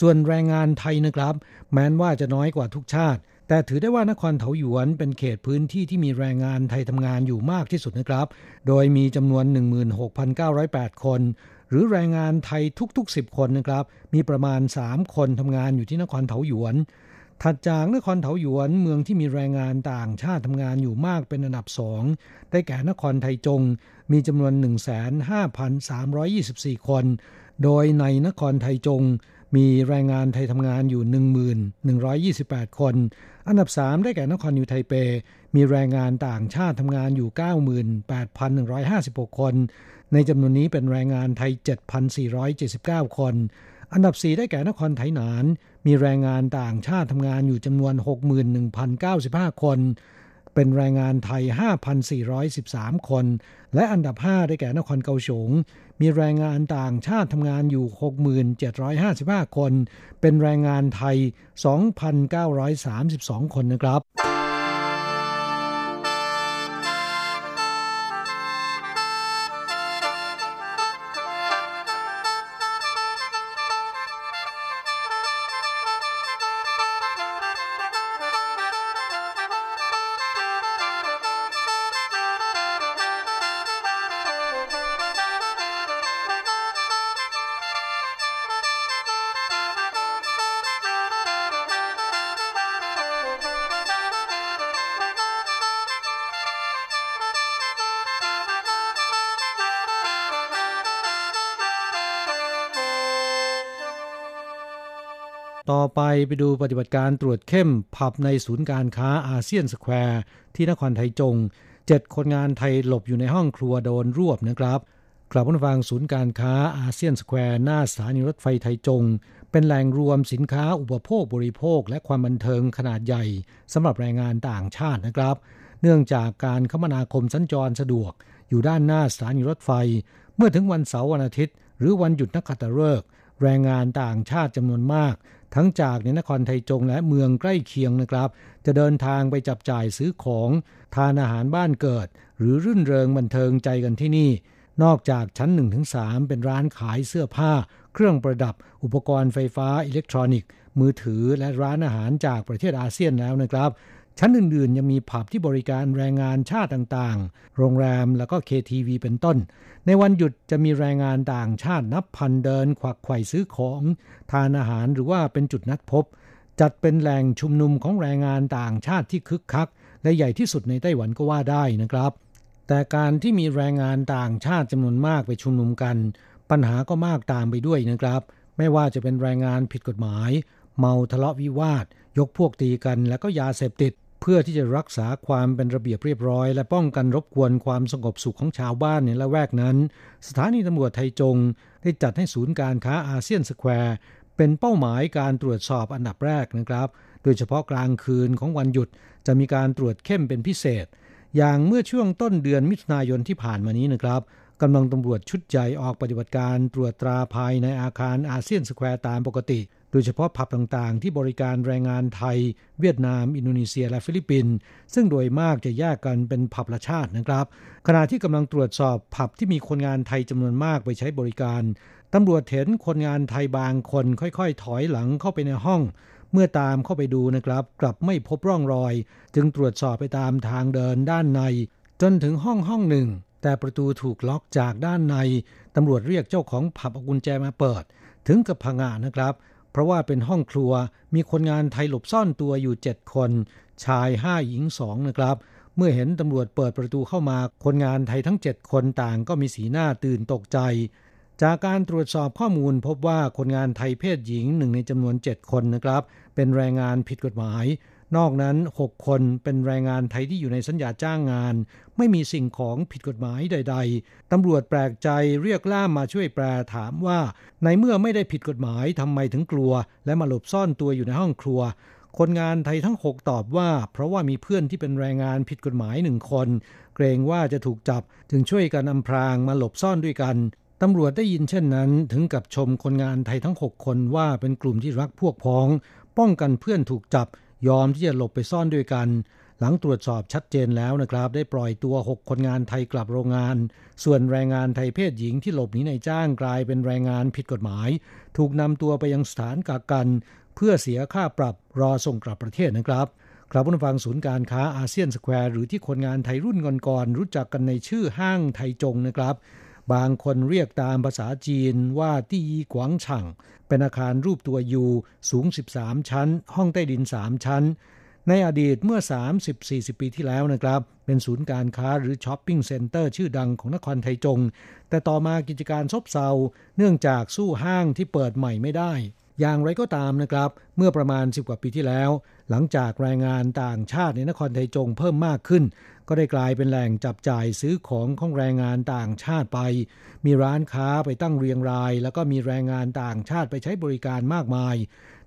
ส่วนแรงงานไทยนะครับ แม้นว่าจะน้อยกว่าทุกชาติ แต่ถือได้ว่านครเถาหยวนเป็นเขตพื้นที่ที่มีแรงงานไทยทำงานอยู่มากที่สุดนะครับ โดยมีจำนวน 16,908 คน หรือแรงงานไทยทุกๆ 10 คนนะครับ มีประมาณ 3 คนทำงานอยู่ที่นครเถาหยวน ถัดจากนครเถาหยวนเมืองที่มีแรงงานต่างชาติทำงานอยู่มากเป็นอันดับสองได้แก่นครไทจง มีจำนวน 15,324 คน โดยในนครไทจง มีแรงงานไทยทำงานอยู่ 1128 คน อันดับ 3 ได้แก่นครนิวไทเป มีแรงงานต่างชาติทำงานอยู่ 98,156 คน ในจำนวนนี้เป็นแรงงานไทย 7,479 คน อันดับ 4 ได้แก่นครไทยนาน มีแรงงานต่างชาติทำงานอยู่จำนวน 61,095 คน เป็นแรงงานไทย 5,413 คน และอันดับ 5 ได้แก่นครเกาสงมีแรงงานต่างชาติทำงานอยู่ 6755คน เป็นแรงงานไทย 2,932 คนนะครับ ต่อไปไปดูปฏิบัติการตรวจเข้มผับในศูนย์การค้าอาเซียนสแควร์ ที่นครไทจงเจ็ดคนงานไทยหลบอยู่ในห้องครัวโดนรวบนะครับครับผู้ฟังศูนย์การค้าอาเซียนสแควร์หน้าสถานีรถไฟไทจง เป็นแหล่งรวมสินค้าอุปโภคบริโภค และความบันเทิงขนาดใหญ่สำหรับแรงงานต่างชาตินะครับ เนื่องจากการคมนาคมสัญจรสะดวก อยู่ด้านหน้าสถานีรถไฟ เมื่อถึงวันเสาร์วันอาทิตย์ หรือวันหยุดนักขัตฤกษ์แรงงานต่างชาติจำนวนมาก ทั้งจากในนครไทยจงและเมืองใกล้เคียงนะครับ จะเดินทางไปจับจ่ายซื้อของ ทานอาหารบ้านเกิด หรือรื่นเริงบันเทิงใจกันที่นี่ นอกจากชั้น 1-3 เป็นร้านขายเสื้อผ้า เครื่องประดับ อุปกรณ์ไฟฟ้าอิเล็กทรอนิกส์ มือถือและร้านอาหารจากประเทศอาเซียนแล้วนะครับ ชั้นอื่นๆ ยังมีผับที่บริการแรงงานชาติต่างๆ โรงแรมแล้วก็ KTV เป็นต้น ในวันหยุดจะมีแรงงานต่างชาตินับพันเดิน ขวักไขว่ซื้อของ ทานอาหารหรือว่าเป็นจุดนัดพบ จัดเป็นแหล่งชุมนุมของแรงงานต่างชาติที่คึกคัก และใหญ่ที่สุดในไต้หวันก็ว่าได้นะครับ แต่การที่มีแรงงานต่างชาติจำนวนมากไปชุมนุมกัน ปัญหาก็มากตามไปด้วยนะครับ ไม่ว่าจะเป็นแรงงานผิดกฎหมาย เมาทะเลาะวิวาท ยกพวกตีกันแล้วก็ยาเสพติด เพื่อที่จะรักษาความเป็นระเบียบเรียบร้อย และป้องกันรบกวนความสงบสุขของชาวบ้านในละแวกนั้น สถานีตำรวจไทจง ได้จัดให้ศูนย์การค้าอาเซียนสแควร์เป็นเป้าหมายการตรวจสอบอันดับแรกนะครับ โดยเฉพาะกลางคืนของวันหยุดจะมีการตรวจเข้มเป็นพิเศษ อย่างเมื่อช่วงต้นเดือนมิถุนายนที่ผ่านมานี้นะครับกำลังตำรวจชุดใหญ่ออกปฏิบัติการตรวจตราภายในอาคารอาเซียนสแควร์ตามปกติ โดยเฉพาะผับต่างๆ ที่บริการแรงงานไทย เวียดนาม อินโดนีเซีย และฟิลิปปินส์ซึ่งโดยมากจะแยกกันเป็นผับละชาตินะครับ ขณะที่กำลังตรวจสอบผับที่มีคนงานไทยจำนวนมากไปใช้บริการตำรวจเห็นคนงานไทยบางคนค่อยๆ ถอยหลังเข้าไปในห้อง เมื่อตามเข้าไปดูนะครับ กลับไม่พบร่องรอย จึงตรวจสอบไปตามทางเดินด้านใน จนถึงห้องห้องหนึ่ง แต่ประตูถูกล็อกจากด้านในตำรวจเรียกเจ้าของผับเอากุญแจมาเปิด ถึงกับพังงานะครับ เพราะว่าเป็นห้องครัวมีคนงานไทยหลบซ่อนตัวอยู่เจ็ดคน ชายห้าหญิงสองนะครับ เมื่อเห็นตำรวจเปิดประตูเข้ามาคนงานไทยทั้งเจ็ดคนต่างก็มีสีหน้าตื่นตกใจ จากการตรวจสอบข้อมูลพบว่าคนงานไทยเพศหญิงหนึ่งในจำนวน7คนนะครับ เป็นแรงงานผิดกฎหมาย นอกนั้น 6 คนเป็นแรงงานไทยที่อยู่ในสัญญาจ้างงาน ไม่มีสิ่งของผิดกฎหมายใด ๆ ตำรวจแปลกใจเรียกล่ามมาช่วยแปลถามว่า ในเมื่อไม่ได้ผิดกฎหมายทำไมถึงกลัว และมาหลบซ่อนตัวอยู่ในห้องครัว คนงานไทยทั้ง 6 ตอบว่า เพราะว่ามีเพื่อนที่เป็นแรงงานผิดกฎหมายหนึ่งคน เกรงว่าจะถูกจับจึงช่วยกันอำพรางมาหลบซ่อนด้วยกันตำรวจได้ยินเช่นนั้นถึงกับชมคนงานไทยทั้ง 6 คนว่าเป็นกลุ่มที่รักพวกพ้อง ป้องกันเพื่อนถูกจับ ยอมที่จะหลบไปซ่อนด้วยกัน หลังตรวจสอบชัดเจนแล้วนะครับ ได้ปล่อยตัว 6 คนงานไทยกลับโรงงาน ส่วนแรงงานไทยเพศหญิงที่หลบหนีในจ้างกลายเป็นแรงงานผิดกฎหมาย ถูกนำตัวไปยังสถานกักกัน เพื่อเสียค่าปรับรอส่งกลับประเทศนะครับครับผู้ฟังศูนย์การค้าอาเซียนสแควร์หรือที่คนงานไทยรุ่นก่อนๆรู้จักกันในชื่อห้างไทจงนะครับ บางคนเรียกตามภาษาจีนว่าตี้กวางฉ่างเป็นอาคารรูปตัวยูสูง 13 ชั้น ห้องใต้ดิน 3 ชั้น ในอดีตเมื่อ 30-40 ปีที่แล้วนะครับ เป็นศูนย์การค้าหรือ shopping center ชื่อดังของนครไทจง แต่ต่อมากิจการซบเซาเนื่องจากสู้ห้างที่เปิดใหม่ไม่ได้ อย่างไรก็ตามนะครับ เมื่อประมาณ 10 กว่าปีที่แล้ว หลังจากแรงงานต่างชาติในนครไทยจงเพิ่มมากขึ้น ก็ได้กลายเป็นแหล่งจับจ่ายซื้อของของแรงงานต่างชาติไป มีร้านค้าไปตั้งเรียงราย แล้วก็มีแรงงานต่างชาติไปใช้บริการมากมาย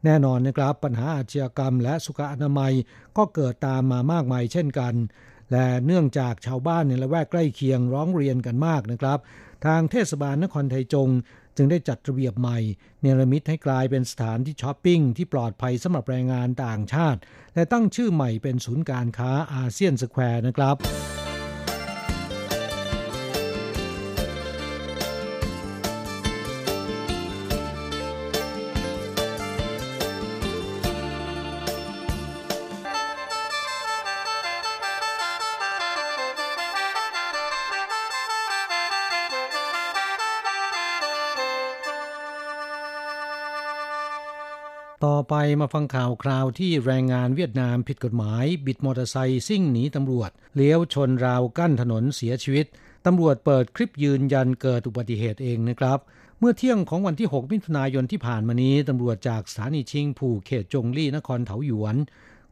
แน่นอนนะครับปัญหาอาชญากรรมและสุขอนามัยก็เกิดตามมามากมายเช่นกันและเนื่องจากชาวบ้านในละแวกใกล้เคียงร้องเรียนกันมากนะครับ ทางเทศบาลนครไทจง จึงได้จัดระเบียบใหม่ เนรมิตให้กลายเป็นสถานที่ช้อปปิ้งที่ปลอดภัยสำหรับแรงงานต่างชาติ และตั้งชื่อใหม่เป็นศูนย์การค้าอาเซียนสแควร์นะครับ ต่อไปมาฟังข่าวคราวที่แรงงานเวียดนามผิดกฎหมาย บิดมอเตอร์ไซค์ซิ่งหนีตำรวจ เลี้ยวชนราวกั้นถนนเสียชีวิต ตำรวจเปิดคลิปยืนยันเกิดอุบัติเหตุเองนะครับ เมื่อเที่ยงของวันที่ 6 มิถุนายนที่ผ่านมานี้ ตำรวจจากสถานีชิงผู่เขตจงลี่นครเถาหยวน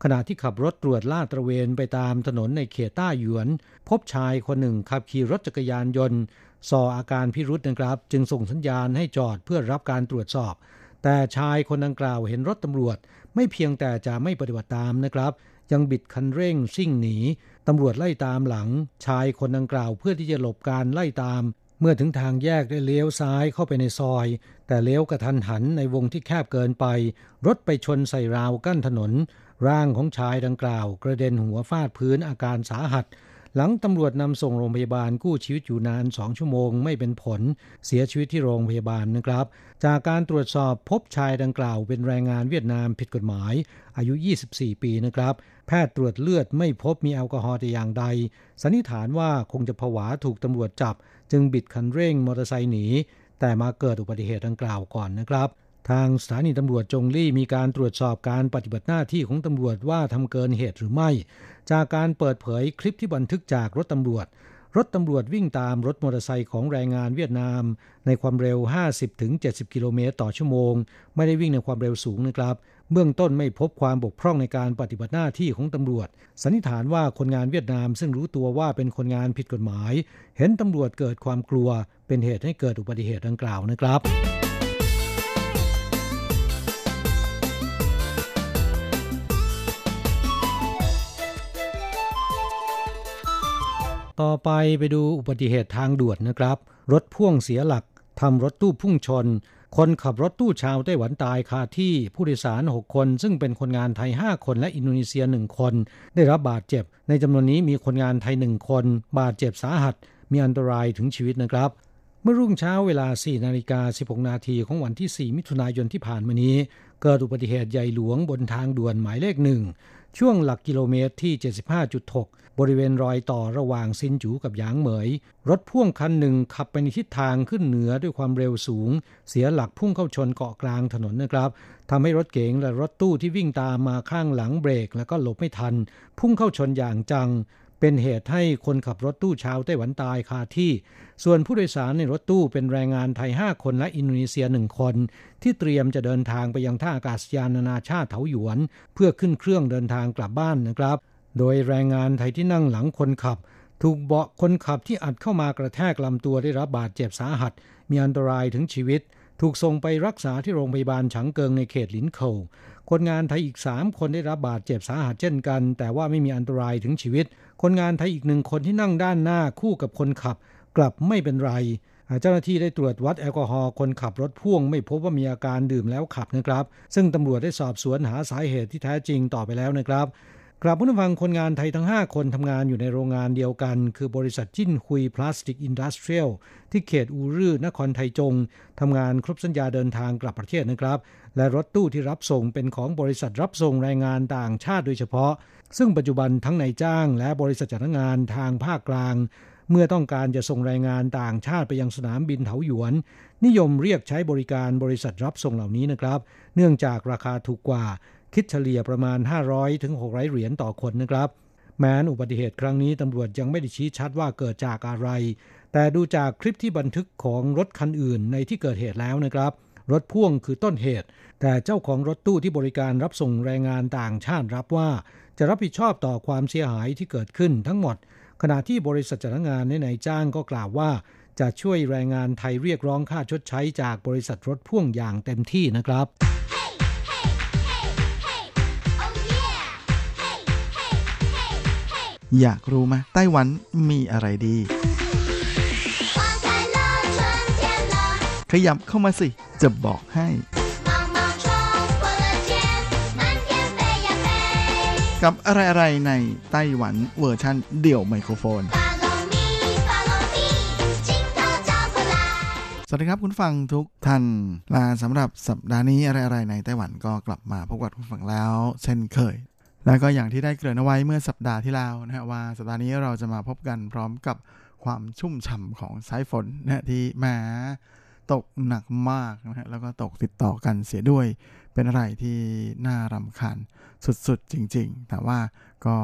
ขณะที่ขับรถตรวจลาดตระเวนไปตามถนนในเขตต้าหยวน พบชายคนหนึ่งขับขี่รถจักรยานยนต์สออาการพิรุษนะครับ จึงส่งสัญญาณให้จอดเพื่อรับการตรวจสอบ แต่ชายคนดังกล่าวเห็นรถตำรวจ ไม่เพียงแต่จะไม่ปฏิบัติตามนะครับ ยังบิดคันเร่งซิ่งหนีตำรวจไล่ตามหลัง ชายคนดังกล่าวเพื่อที่จะหลบการไล่ตาม เมื่อถึงทางแยกได้เลี้ยวซ้ายเข้าไปในซอย แต่เลี้ยวกระทันหันในวงที่แคบเกินไป รถไปชนใส่ราวกั้นถนน ร่างของชายดังกล่าว กระเด็นหัวฟาดพื้นอาการสาหัส หลังตำรวจนำส่งโรงพยาบาลกู้ชีวิตอยู่นานสองชั่วโมงไม่เป็นผล เสียชีวิตที่โรงพยาบาลนะครับ จากการตรวจสอบพบชายดังกล่าวเป็นแรงงานเวียดนามผิดกฎหมาย อายุ 24 ปีนะครับ แพทย์ตรวจเลือดไม่พบมีแอลกอฮอล์แต่อย่างใด สันนิษฐานว่าคงจะผวาถูกตำรวจจับ จึงบิดคันเร่งมอเตอร์ไซค์หนีแต่มาเกิดอุบัติเหตุดังกล่าวก่อนนะครับ ทางสถานีตำรวจจงลี่มีการตรวจสอบการปฏิบัติหน้าที่ของตำรวจว่าทำเกินเหตุหรือไม่ จากการเปิดเผยคลิปที่บันทึกจากรถตำรวจ รถตำรวจวิ่งตามรถมอเตอร์ไซค์ของแรงงานเวียดนาม ในความเร็ว 50-70 กิโลเมตรต่อชั่วโมง ไม่ได้วิ่งในความเร็วสูงนะครับ เบื้องต้นไม่พบความบกพร่องในการปฏิบัติหน้าที่ของตำรวจ สันนิษฐานว่าคนงานเวียดนามซึ่งรู้ตัวว่าเป็นคนงานผิดกฎหมาย เห็นตำรวจเกิดความกลัว เป็นเหตุให้เกิดอุบัติเหตุดังกล่าวนะครับ ต่อไปไปดูอุบัติเหตุทางด่วนนะครับ รถพ่วงเสียหลักทำรถตู้พุ่งชน คนขับรถตู้ชาวไต้หวันตายคาที่ผู้โดยสาร 6 คน ซึ่งเป็นคนงานไทย 5 คนและอินโดนีเซีย 1 คน ได้รับบาดเจ็บ ในจำนวนนี้มีคนงานไทย 1 คน บาดเจ็บสาหัส มีอันตรายถึงชีวิตนะครับ เมื่อรุ่งเช้าเวลา 4 นาฬิกา 16 นาทีของวันที่ 4 มิถุนายนที่ผ่านมานี้ เกิดอุบัติเหตุใหญ่หลวงบนทางด่วนหมายเลขหนึ่ง ช่วงหลักกิโลเมตรที่ 75.6 บริเวณรอยต่อระหว่างซินจูกับหยางเหมย รถพ่วงคันหนึ่งขับไปในทิศทางขึ้นเหนือด้วยความเร็วสูง เสียหลักพุ่งเข้าชนเกาะกลางถนนนะครับทำให้รถเก๋งและรถตู้ที่วิ่งตามมาข้างหลังเบรก แล้วก็หลบไม่ทัน พุ่งเข้าชนอย่างจัง เป็นเหตุให้คนขับรถตู้ชาวไต้หวันตายคาที่ ส่วนผู้โดยสารในรถตู้เป็นแรงงานไทย 5 คนและอินโดนีเซีย1คน ที่เตรียมจะเดินทางไปยังท่าอากาศยานนานาชาติเถาหยวน เพื่อขึ้นเครื่องเดินทางกลับบ้านนะครับ โดยแรงงานไทยที่นั่งหลังคนขับ ถูกเบาะคนขับที่อัดเข้ามากระแทกลำตัวได้รับบาดเจ็บสาหัส มีอันตรายถึงชีวิต ถูกส่งไปรักษาที่โรงพยาบาลฉางเกิงในเขตลินเคิ คนงานไทยอีก 3 คนได้รับบาดเจ็บสาหัสเช่นกัน แต่ว่าไม่มีอันตรายถึงชีวิต คนงานไทยอีกหนึ่งคนที่นั่งด้านหน้าคู่กับคนขับ กลับไม่เป็นไรเจ้าหน้าที่ได้ตรวจวัดแอลกอฮอล์คนขับรถพ่วงไม่พบว่ามีอาการดื่มแล้วขับนะครับ ซึ่งตำรวจได้สอบสวนหาสาเหตุที่แท้จริงต่อไปแล้วนะครับครับผู้ฟังคนงานไทยทั้ง 5 คนทำงานอยู่ในโรงงานเดียวกัน คือบริษัทจิ้นคุย Plastic Industrial ที่เขตอูรื่อนครไทจงทำงานครบสัญญาเดินทางกลับประเทศนะครับ และรถตู้ที่รับส่งเป็นของบริษัทรับส่งแรงงานต่างชาติโดยเฉพาะ ซึ่งปัจจุบันทั้งนายจ้างและบริษัทจ้างงานทางภาคกลาง เมื่อต้องการจะส่งแรงงานต่างชาติไปยังสนามบินเถาหยวน นิยมเรียกใช้บริการบริษัทรับส่งเหล่านี้นะครับ เนื่องจากราคาถูกกว่า คิดเฉลี่ยประมาณ 500ถึง600เหรียญต่อคนนะครับ แม้นอุบัติเหตุครั้งนี้ตำรวจยังไม่ได้ชี้ชัดว่าเกิดจากอะไร แต่ดูจากคลิปที่บันทึกของรถคันอื่นในที่เกิดเหตุแล้วนะครับ รถพ่วงคือต้นเหตุ แต่เจ้าของรถตู้ที่บริการรับส่งแรงงานต่างชาติรับว่า จะรับผิดชอบต่อความเสียหายที่เกิดขึ้นทั้งหมด ขณะที่บริษัทจ้างงานในนายจ้างก็กล่าวว่า จะช่วยแรงงานไทยเรียกร้องค่าชดใช้จากบริษัทรถพ่วงอย่างเต็มที่นะครับอยากรู้ไหมไต้หวันมีอะไรดี ขยับเข้ามาสิ จะบอกให้กับอะไรๆในไต้หวันเวอร์ชันเดี่ยวไมโครโฟน สวัสดีครับคุณฟังทุกท่านลาสำหรับสัปดาห์นี้อะไรๆในไต้หวันก็กลับมาพบกับคุณฟังแล้ว เช่นเคย แล้วก็อย่างที่ได้เกริ่นเอาไว้เมื่อสัปดาห์ที่แล้วนะฮะว่าสัปดาห์นี้เราจะมาพบกันพร้อมกับความชุ่มฉ่ำของสายฝนนะที่มา ตกหนักมากนะฮะแล้วก็ตกติดต่อกันเสียด้วยเป็นอะไรที่น่ารำคาญสุดๆจริง ๆ แต่ว่าก็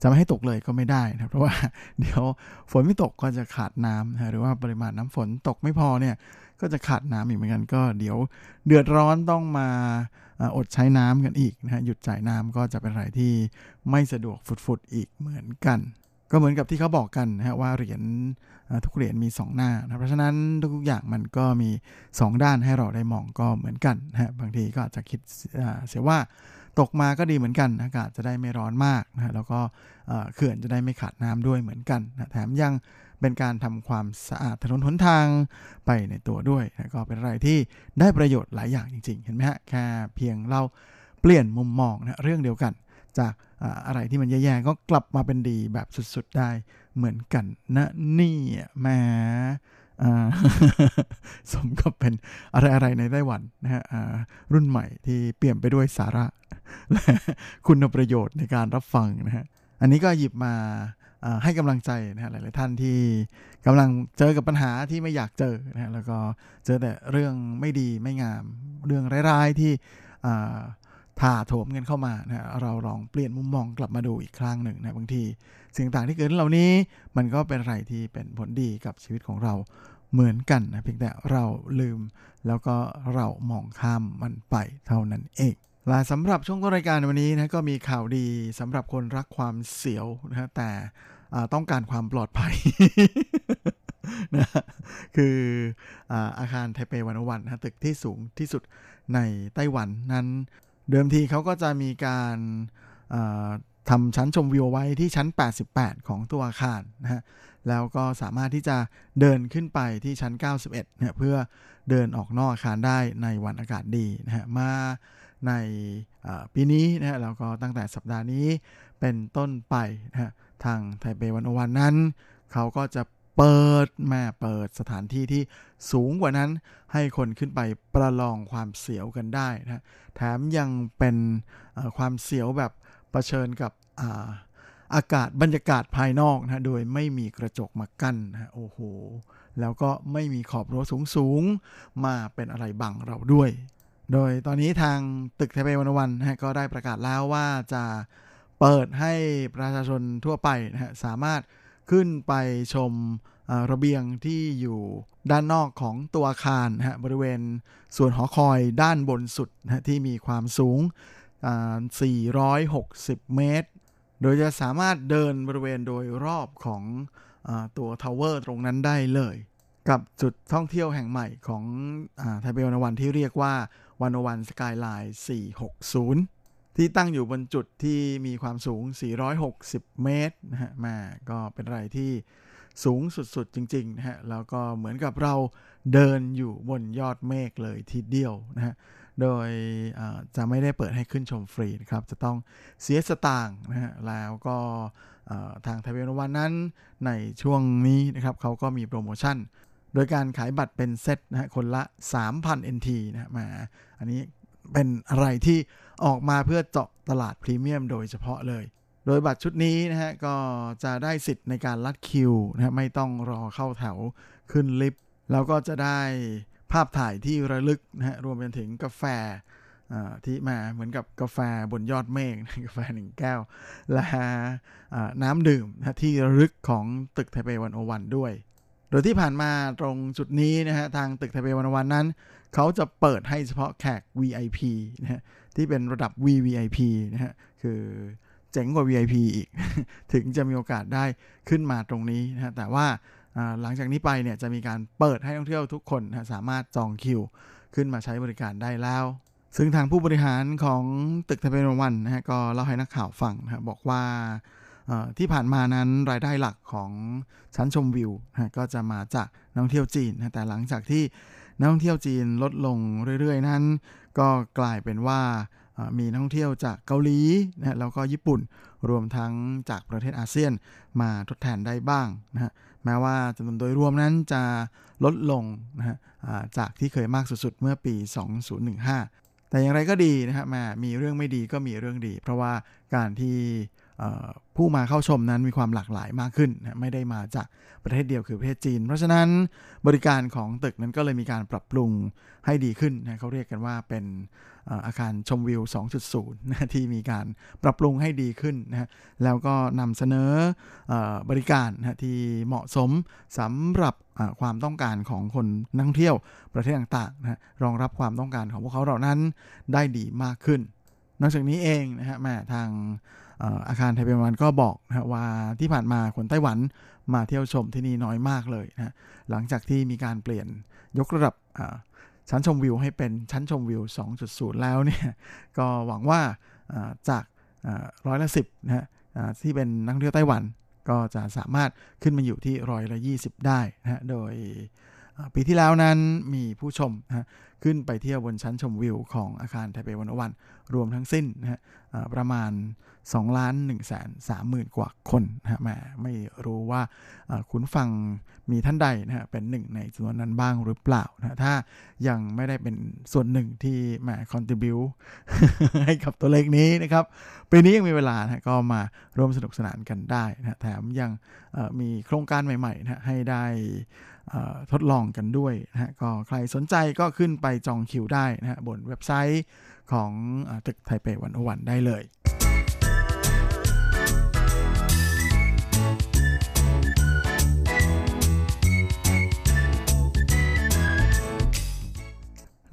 จะไม่ให้ตกเลยก็ไม่ได้นะเพราะว่าเดี๋ยวฝนไม่ตกก็จะขาดน้ำนะหรือว่าปริมาณน้ำฝนตกไม่พอเนี่ยก็จะขาดน้ำอีกเหมือนกันก็เดี๋ยวเดือดร้อนต้องมาอดใช้น้ำกันอีกนะฮะหยุดจ่ายน้ำก็จะเป็นอะไรที่ไม่สะดวกฟุดๆอีกเหมือนกัน ก็เหมือนกับที่เขาบอกกันนะฮะว่าเหรียญ ทุกเหรียญมี 2 หน้านะเพราะฉะนั้นทุกอย่างมันก็มี 2 ด้านให้เราได้มองก็เหมือนกันนะบางทีก็อาจจะคิดเสียว่าตกมาก็ดีเหมือนกัน อากาศจะได้ไม่ร้อนมากนะแล้วก็เขื่อนจะได้ไม่ขาดน้ำด้วยเหมือนกันนะแถมยังเป็นการทำความสะอาดถนนหนทางไปในตัวด้วยนะก็เป็นอะไรที่ได้ประโยชน์หลายอย่างจริง ๆ เห็นไหมฮะแค่เพียงเราเปลี่ยนมุมมองนะเรื่องเดียวกันจาก อะไรที่มันแย่ๆก็กลับมาเป็นดีแบบสุดๆได้เหมือนกันนะนี่แหมสมกับเป็นอะไรๆในไต้หวันนะฮะรุ่นใหม่ที่เปลี่ยนไปด้วยสาระและคุณประโยชน์ในการรับฟังนะฮะอันนี้ก็หยิบมาให้กำลังใจนะฮะหลายๆท่านที่กำลังเจอกับปัญหาที่ไม่อยากเจอนะฮะแล้วก็เจอแต่เรื่องไม่ดีไม่งาม เรื่องร้ายๆที่ ถ่าโถมเงินเข้ามานะเราลองเปลี่ยนมุมมองกลับมาดูอีกครั้งหนึ่งนะบางทีสิ่งต่างที่เกิดขึ้นเหล่านี้ มันก็เป็นอะไรที่เป็นผลดีกับชีวิตของเราเหมือนกันนะเพียงแต่เราลืม แล้วก็เรามองข้ามมันไปเท่านั้นเองและสำหรับช่วงต้นรายการวันนี้นะก็มีข่าวดีสำหรับคนรักความเสียวนะแต่ต้องการความปลอดภัยนะคืออาคารไทเปวันวันนะตึกที่สูงที่สุดในไต้หวันนั้น เดิมทีเขาก็จะมีการทำชั้นชมวิวไว้ที่ชั้น 88 ของตัวอาคารนะฮะ แล้วก็สามารถที่จะเดินขึ้นไปที่ชั้น 91เนี่ยเพื่อเดินออกนอกอาคารได้ในวันอากาศดีนะฮะ มาในปีนี้นะฮะแล้วก็ตั้งแต่สัปดาห์นี้เป็นต้นไปนะฮะ ทางไทเปวันอวันนั้น เขาก็จะ เปิดแม่เปิดสถานที่ที่สูงกว่านั้น ให้คนขึ้นไปประลองความเสียวกันได้นะแถมยังเป็นความเสียวแบบเผชิญกับอาอากาศบรรยากาศภายนอกนะโดยไม่มีกระจกมากั้นนะโอ้โห แล้วก็ไม่มีขอบรั้วสูงๆ มาเป็นอะไรบังเราด้วย โดยตอนนี้ทางตึกไทเปวันวันนะก็ได้ประกาศแล้วว่าจะเปิดให้ประชาชนทั่วไปนะฮะสามารถ ขึ้นไปชมระเบียงที่อยู่ด้านนอกของตัวอาคารนะฮะบริเวณส่วนหอคอยด้านบนสุดนะที่มีความสูง 460 เมตร โดยจะสามารถเดินบริเวณโดยรอบของอตัวทาวเวอร์ตรงนั้นได้เลย กับจุดท่องเที่ยวแห่งใหม่ของไทเปวันวันที่เรียกว่าวันวันสกายไลน์460 ที่ตั้งอยู่บนจุดที่มีความสูง 460 เมตรนะฮะมาก็เป็นอะไรที่สูงสุดๆจริงๆนะฮะแล้วก็เหมือนกับเราเดินอยู่บนยอดเมฆเลยทีเดียวนะฮะโดยจะไม่ได้เปิดให้ขึ้นชมฟรีนะครับ จะต้องเสียสตางค์นะฮะแล้วก็ทางไทเปนวันนั้นในช่วงนี้นะครับเขาก็มีโปรโมชั่น โดยการขายบัตรเป็นเซตนะฮะคนละ 3,000 NT นะฮะมาอันนี้เป็นอะไรที่ออกมาเพื่อเจาะตลาดพรีเมียมโดยเฉพาะเลย โดยบัตรชุดนี้นะฮะก็จะได้สิทธิ์ในการลัดคิวนะฮะไม่ต้องรอเข้าแถวขึ้นลิฟต์แล้วก็จะได้ภาพถ่ายที่ระลึกนะฮะรวมไปถึงกาแฟที่มาเหมือนกับกาแฟบนยอดเมฆกาแฟหนึ่งแก้ว และน้ำดื่มนะที่ระลึกของตึกไทเปวันโอวันด้วย โดยที่ผ่านมาตรงจุดนี้นะฮะทางตึกไทเปวันโอวันนั้น เขาจะเปิดให้เฉพาะแขก VIP นะฮะ ที่เป็นระดับ VVIP นะฮะคือเจ๋งกว่า VIP อีก ถึงจะมีโอกาสได้ขึ้นมาตรงนี้นะฮะแต่ว่าหลังจากนี้ไปเนี่ยจะมีการเปิดให้ท่องเที่ยวทุกคนนะสามารถจองคิว ขึ้นมาใช้บริการได้แล้ว ซึ่งทางผู้บริหารของตึกเทเปนวันนะฮะก็เล่าให้นักข่าวฟังนะบอกว่าที่ผ่านมานั้นรายได้หลักของชั้นชมวิวนะก็จะมาจากนักท่องเที่ยวจีนนะแต่หลังจากที่นักท่องเที่ยวจีนลดลงเรื่อยๆ นั้น ก็กลายเป็นว่ามีนักท่องเที่ยวจากเกาหลีนะแล้วก็ญี่ปุ่นรวมทั้งจากประเทศอาเซียนมาทดแทนได้บ้างนะฮะแม้ว่าจำนวนโดยรวมนั้นจะลดลงนะฮะจากที่เคยมากสุดๆ เมื่อปี 2015 แต่อย่างไรก็ดีนะฮะมามีเรื่องไม่ดีก็มีเรื่องดี เพราะว่าการที่ ผู้มาเข้าชมนั้นมีความหลากหลายมากขึ้นนะไม่ได้มาจากประเทศเดียวคือประเทศจีน เพราะฉะนั้นบริการของตึกนั้นก็เลยมีการปรับปรุงให้ดีขึ้นนะเขาเรียกกันว่าเป็นอาคารชมวิว 2.0นะที่มีการปรับปรุงให้ดีขึ้นนะแล้วก็นำเสนอบริการนะที่เหมาะสมสำหรับความต้องการของคนนักท่องเที่ยวประเทศต่างๆนะรองรับความต้องการของพวกเขาเหล่านั้นได้ดีมากขึ้น นอกจากนี้เองนะฮะแม่ทาง อาคารไทเปวันก็บอกนะว่าที่ผ่านมาคนไต้หวันมาเที่ยวชมที่นี่น้อยมากเลยนะหลังจากที่มีการเปลี่ยนยกระดับชั้นชมวิวให้เป็นชั้นชมวิว 2.0 แล้วเนี่ยก็หวังว่าจากร้อยละสิบนะฮะที่เป็นนักท่องเที่ยวไต้หวันก็จะสามารถขึ้นมาอยู่ที่ร้อยละ 20 ได้นะโดย ปีที่แล้วนั้นมีผู้ชมนะขึ้นไปเที่ยวบนชั้นชมวิวของอาคารไทเปวันวันรวมทั้งสิ้นนะฮะประมาณ2ล้าน1แสน3หมื่นกว่าคนนะแมไม่รู้ว่าคุณฟังมีท่านใดนะฮะเป็นหนึ่งในจำนวนนั้นบ้างหรือเปล่านะถ้ายังไม่ได้เป็นส่วนหนึ่งที่แม่คอนติบิวให้กับตัวเลขนี้นะครับปีนี้ยังมีเวลานะก็มาร่วมสนุกสนานกันได้นะแถมยังมีโครงการใหม่ๆนะให้ได้ ทดลองกันด้วยนะฮะก็ใครสนใจก็ขึ้นไปจองคิวได้นะฮะบนเว็บไซต์ของตึกไทเปวันวันได้เลย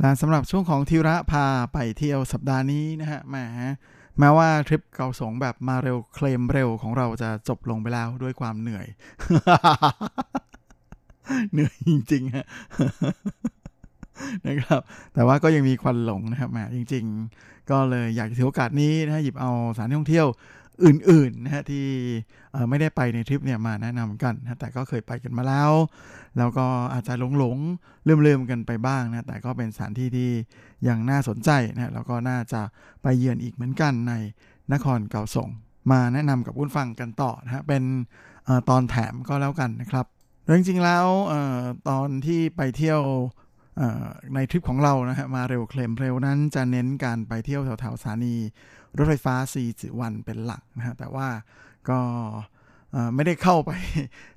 และสำหรับช่วงของทิระพาไปเที่ยวสัปดาห์นี้นะฮะแหมแม้ว่าทริปเกาสงแบบมาเร็วเคลมเร็วของเราจะจบลงไปแล้วด้วยความเหนื่อย เหนื่อยจริงๆฮะนะครับ แต่ว่าก็ยังมีควันหลงนะครับแหมจริง ๆ ก็เลยอยากถือโอกาสนี้นะหยิบเอาสถานท่องเที่ยวอื่นๆนะฮะที่ไม่ได้ไปในทริปเนี่ยมาแนะนำกันนะแต่ก็เคยไปกันมาแล้ว แล้วก็อาจจะหลงๆลืมๆกันไปบ้างนะแต่ก็เป็นสถานที่ที่ยังน่าสนใจนะแล้วก็น่าจะไปเยือนอีกเหมือนกันในนครเก่าสงมาแนะนำกับคุณฟังกันต่อนะฮะเป็นตอนแถมก็แล้วกันนะครับ จริงๆแล้วตอนที่ไปเที่ยวในทริปของเรานะฮะมาเร็วเคลมเร็วนั้นจะเน้นการไปเที่ยวแถวๆสถานีรถไฟฟ้าซีจิวันเป็นหลักนะฮะแต่ว่าก็ไม่ได้เข้าไป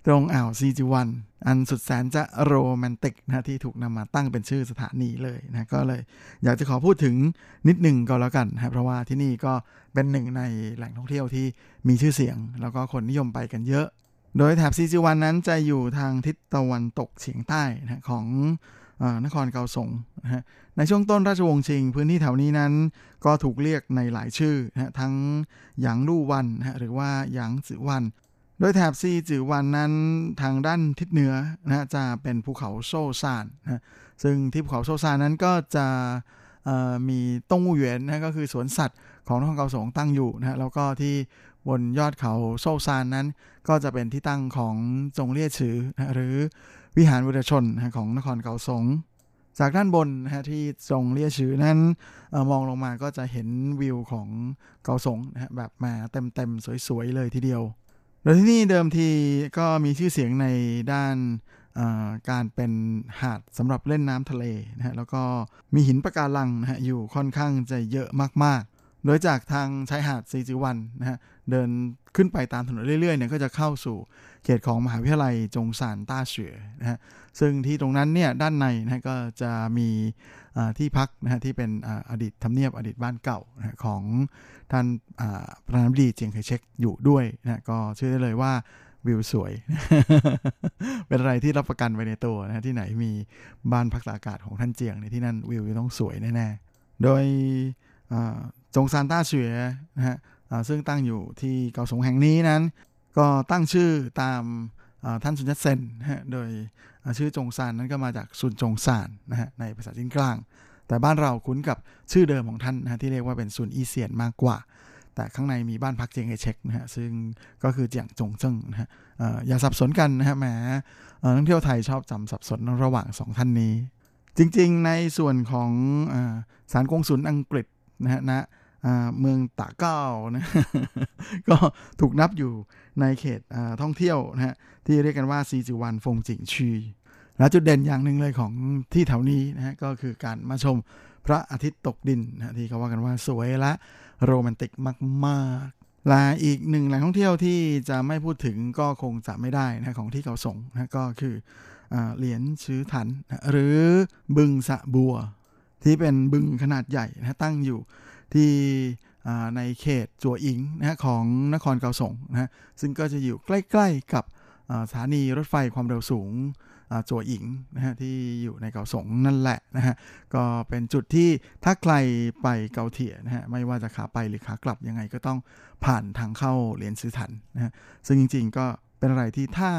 ตรงอ่าวซีจิวันอันสุดแสนจะโรแมนติกนะที่ถูกนำมาตั้งเป็นชื่อสถานีเลยนะก็เลยอยากจะขอพูดถึงนิดหนึ่งก็แล้วกันนะเพราะว่าที่นี่ก็เป็นหนึ่งในแหล่งท่องเที่ยวที่มีชื่อเสียง แล้วก็คนนิยมไปกันเยอะ โดยแถบซีจิวันนั้นจะอยู่ทางทิศตะวันตกเฉียงใต้นะของนครเกาสงนะฮะในช่วงต้นราชวงศ์ชิง พื้นที่แถวนี้นั้นก็ถูกเรียกในหลายชื่อนะทั้งหยางลู่วันนะหรือว่าหยางจือวัน โดยแถบซีจือวันนั้นทางด้านทิศเหนือนะจะเป็นภูเขาโซซานนะซึ่งที่ภูเขาโซซานนั้นก็จะมีต้งอูเหวียนนะก็คือสวนสัตว์ของนครเกาสงตั้งอยู่นะแล้วก็ที่ บนยอดเขาโซซานนั้น ก็จะเป็นที่ตั้งของจงเลี่ยฉือหรือวิหารวิรชนของนครเกาสง จากด้านบนนะฮะที่ทรงเลียชือนั้นอมองลงมาก็จะเห็นวิวของเกาสงนะฮะแบบมาเต็มๆสวยๆเลยทีเดียว โดยที่นี่เดิมทีก็มีชื่อเสียงในด้านการเป็นหาดสำหรับเล่นน้ำทะเลนะฮะแล้วก็มีหินปะการังนะฮะอยู่ค่อนข้างจะเยอะมากๆ โดยจากทางชายหาดซีจิวันนะฮะ เดินขึ้นไปตามถนนเรื่อยๆเนี่ยก็จะเข้าสู่เขตของมหาวิทยาลัยจงสานต้าเฉยนะฮะซึ่งที่ตรงนั้นเนี่ยด้านในนะก็จะมีที่พักนะฮะที่เป็นอดีตทำเนียบอดีตบ้านเก่านะของท่านประธานาธิบดีเจียงไคเชกอยู่ด้วยนะก็เชื่อได้เลยว่าวิวสวย เป็นอะไรที่รับประกันไว้ในตัวนะที่ไหนมีบ้านพักตากอากาศของท่านเจียงในที่นั่นวิวจะต้องสวยแน่ๆ โดยจงซานต้าเฉยนะฮะ ซึ่งตั้งอยู่ที่เกาสงแห่งนี้นั้น ก็ตั้งชื่อตามท่านซุนยัตเซนโดยชื่อจงซานนั้นก็มาจากซุนจงซานนะฮะในภาษาจีนกลาง แต่บ้านเราคุ้นกับชื่อเดิมของท่านนะที่เรียกว่าเป็นซุนอีเซียนมากกว่า แต่ข้างในมีบ้านพักเจียงไอเช็คนะฮะซึ่งก็คือเจียงจงเซิงนะฮะอย่าสับสนกันนะฮะแหมนักเที่ยวไทยชอบจำสับสนระหว่างสองท่านนี้ จริงๆ ในส่วนของสารกงสุลอังกฤษนะฮะนะ เมืองตาเก้านะก็ถูกนับอยู่ในเขตท่องเที่ยวนะฮะที่เรียกกันว่าซีจิวันฟงจิงชีและจุดเด่นอย่างหนึ่งเลยของที่แถวนี้นะฮะก็คือการมาชมพระอาทิตย์ตกดินนะที่เขาว่ากันว่าสวยและโรแมนติกมากๆแลาอีกหนึ่งแหล่งท่องเที่ยวที่จะไม่พูดถึงก็คงจะไม่ได้นะของที่เขาสงนะก็คือเหรียญชื้อถันนะหรือบึงสะบัว ที่เป็นบึงขนาดใหญ่นะตั้งอยู่ ที่ในเขตจัวอิงนะของนครเกาสงนะซึ่งก็จะอยู่ใกล้ๆกับสถานีรถไฟความเร็วสูงจัวอิงนะฮะที่อยู่ในเกาสงนั่นแหละนะฮะก็เป็นจุดที่ถ้าใครไปเกาเถียนะฮะไม่ว่าจะขาไปหรือขากลับยังไงก็ต้องผ่านทางเข้าเหรียญซื้อถันนะฮะซึ่งจริงๆก็เป็นอะไรที่ถ้า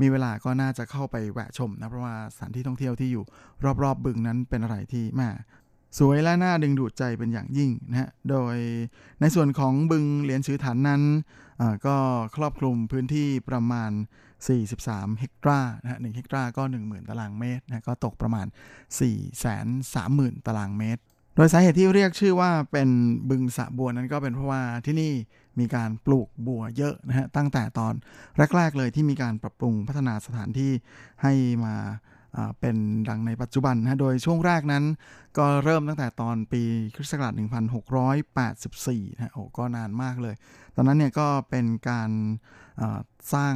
มีเวลาก็น่าจะเข้าไปแวะชมนะเพราะว่าสถานที่ท่องเที่ยวที่อยู่รอบๆบบึงนั้นเป็นอะไรที่แม่ สวยและน่าดึงดูดใจเป็นอย่างยิ่งนะฮะ โดยในส่วนของบึงเหรียญซื้อถันนั้น ก็ครอบคลุมพื้นที่ประมาณ 43 เฮกตาร์นะฮะ1เฮกตาร์ก็ 10,000 ตารางเมตรนะก็ตกประมาณ 430,000 ตารางเมตร โดยสาเหตุที่เรียกชื่อว่าเป็นบึงสะบัวนั้นก็เป็นเพราะว่าที่นี่มีการปลูกบัวเยอะนะฮะตั้งแต่ตอนแรก ๆ เลยที่มีการปรับปรุงพัฒนาสถานที่ให้มา เป็นดังในปัจจุบันนะโดยช่วงแรกนั้น ก็เริ่มตั้งแต่ตอนปีคริสต์ศักราช1684นะโอ้ก็นานมากเลย ตอนนั้นเนี่ยก็เป็นการสร้าง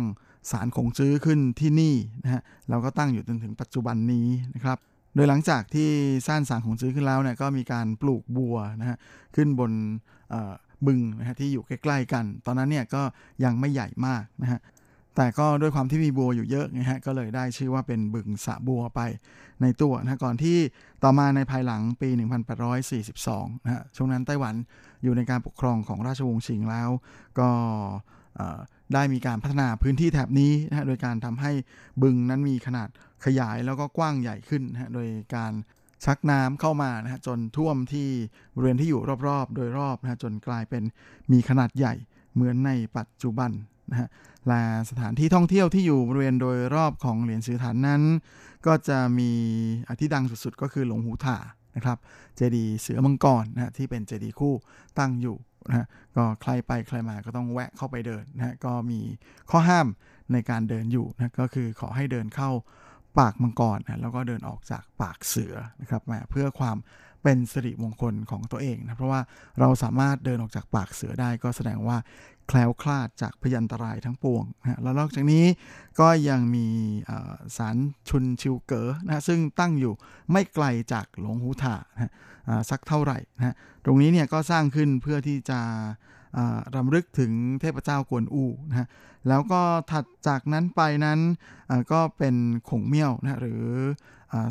สารคงจื้อขึ้นที่นี่นะฮะเราก็ตั้งอยู่จนถึงปัจจุบันนี้นะครับโดยหลังจากที่สร้างสารคงจื้อขึ้นแล้วเนี่ยก็มีการปลูกบัวนะฮะขึ้นบนบึงนะฮะที่อยู่ใกล้ๆกัน ตอนนั้นเนี่ยก็ยังไม่ใหญ่มากนะฮะ แต่ก็ด้วยความที่มีบัวอยู่เยอะนะฮะก็เลยได้ชื่อว่าเป็นบึงสะบัวไปในตัวนะก่อนที่ต่อมาในภายหลังปี 1842นะฮะช่วงนั้นไต้หวันอยู่ในการปกครองของราชวงศ์ชิงแล้ว ก็ได้มีการพัฒนาพื้นที่แถบนี้นะฮะโดยการทำให้บึงนั้นมีขนาดขยายแล้วก็กว้างใหญ่ขึ้นนะฮะโดยการชักน้ำเข้ามานะฮะจนท่วมที่บริเวณที่อยู่รอบๆ โดยรอบนะฮะจนกลายเป็นมีขนาดใหญ่เหมือนในปัจจุบัน นะฮะและสถานที่ท่องเที่ยวที่อยู่บริเวณโดยรอบของเหรียญสือฐานนั้น ก็จะมีอที่ดังสุดๆ ก็คือหลงหูถ่านะครับ เจดีเสือมังกรนะที่เป็นเจดีคู่ตั้งอยู่นะก็ใครไปใครมาก็ต้องแวะเข้าไปเดินนะฮะก็มีข้อห้ามในการเดินอยู่นะก็คือขอให้เดินเข้าปากมังกรนะแล้วก็เดินออกจากปากเสือนะครับมาเพื่อความ เป็นสิริมงคลของตัวเองนะ เพราะว่าเราสามารถเดินออกจากปากเสือได้ก็แสดงว่าแคล้วคลาดจากพยันตรายทั้งปวงนะแล้วนอกจากนี้ก็ยังมีสารชุนชิวเก๋อนะซึ่งตั้งอยู่ไม่ไกลจากหลวงหูถานะสักเท่าไหร่นะตรงนี้เนี่ยก็สร้างขึ้นเพื่อที่จะรำลึกถึงเทพเจ้ากวนอูนะฮะแล้วก็ถัดจากนั้นไปนั้นก็เป็นขงเมี่ยวนะหรือ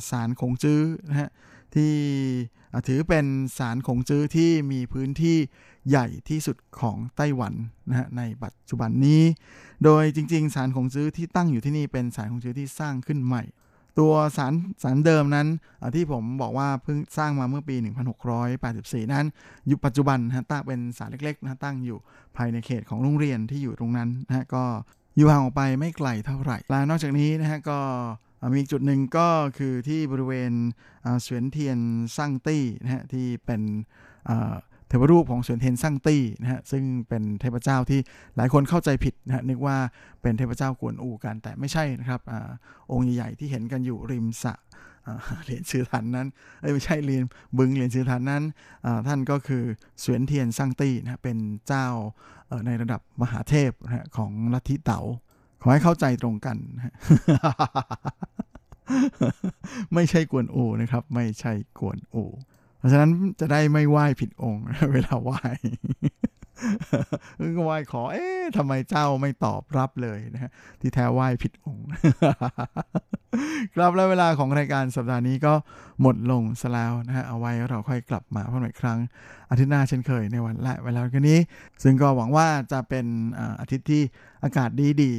สารขงจื้อนะฮะ ที่ถือเป็นสารขงจื้อที่มีพื้นที่ใหญ่ที่สุดของไต้หวันนะฮะในปัจจุบันนี้ โดยจริงๆสารขงจื้อที่ตั้งอยู่ที่นี่เป็นสารขงจื้อที่สร้างขึ้นใหม่ ตัวสารสารเดิมนั้นที่ผมบอกว่าเพิ่งสร้างมาเมื่อปี 1684 นั้นอยู่ปัจจุบันนะตั้งเป็นสารเล็กๆนะตั้งอยู่ภายในเขตของโรงเรียนที่อยู่ตรงนั้นนะก็อยู่ห่างออกไปไม่ไกลเท่าไหร่ และนอกจากนี้นะฮะก็ มีอีกจุดหนึ่งก็คือที่บริเวณเสวียนเทียนซั่งตี้นะฮะที่เป็นเทวรูปของเสวียนเทียนซั่งตี้นะฮะซึ่งเป็นเทพเจ้าที่หลายคนเข้าใจผิดนะฮะนึกว่าเป็นเทพเจ้ากวนอูกันแต่ไม่ใช่นะครับอองค์ใหญ่ๆที่เห็นกันอยู่ริมสะเหรียญชื่อทันนั้นไม่ใช่เหรียนบึงเหรียญชื่อทันนั้นท่านก็คือเสวียนเทียนซั่งตี้นะเป็นเจ้าในระดับมหาเทพนะของลัทธิเต๋า ขอให้เข้าใจตรงกันไม่ใช่กวนโอนะครับ ไม่ใช่กวนโอ เพราะฉะนั้นจะได้ไม่ไหว้ผิดองค์เวลาไหว้ ไหว้ขอ เอ๊ะทำไมเจ้าไม่ตอบรับเลยนะฮะที่แท้ไหว้ผิดองค์ ครับแล้วเวลาของรายการสัปดาห์นี้ก็หมดลงซะแล้วนะฮะเอาไว้เราค่อยกลับมาพบกันอีกครั้ง อาทิตย์หน้าเช่นเคยในวันและเวลากันนี้ ซึ่งก็หวังว่าจะเป็นอาทิตย์ที่อากาศดี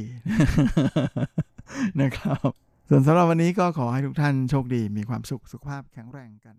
ๆนะครับ ส่วนสำหรับวันนี้ก็ขอให้ทุกท่านโชคดีมีความสุขสุขภาพแข็งแรงกัน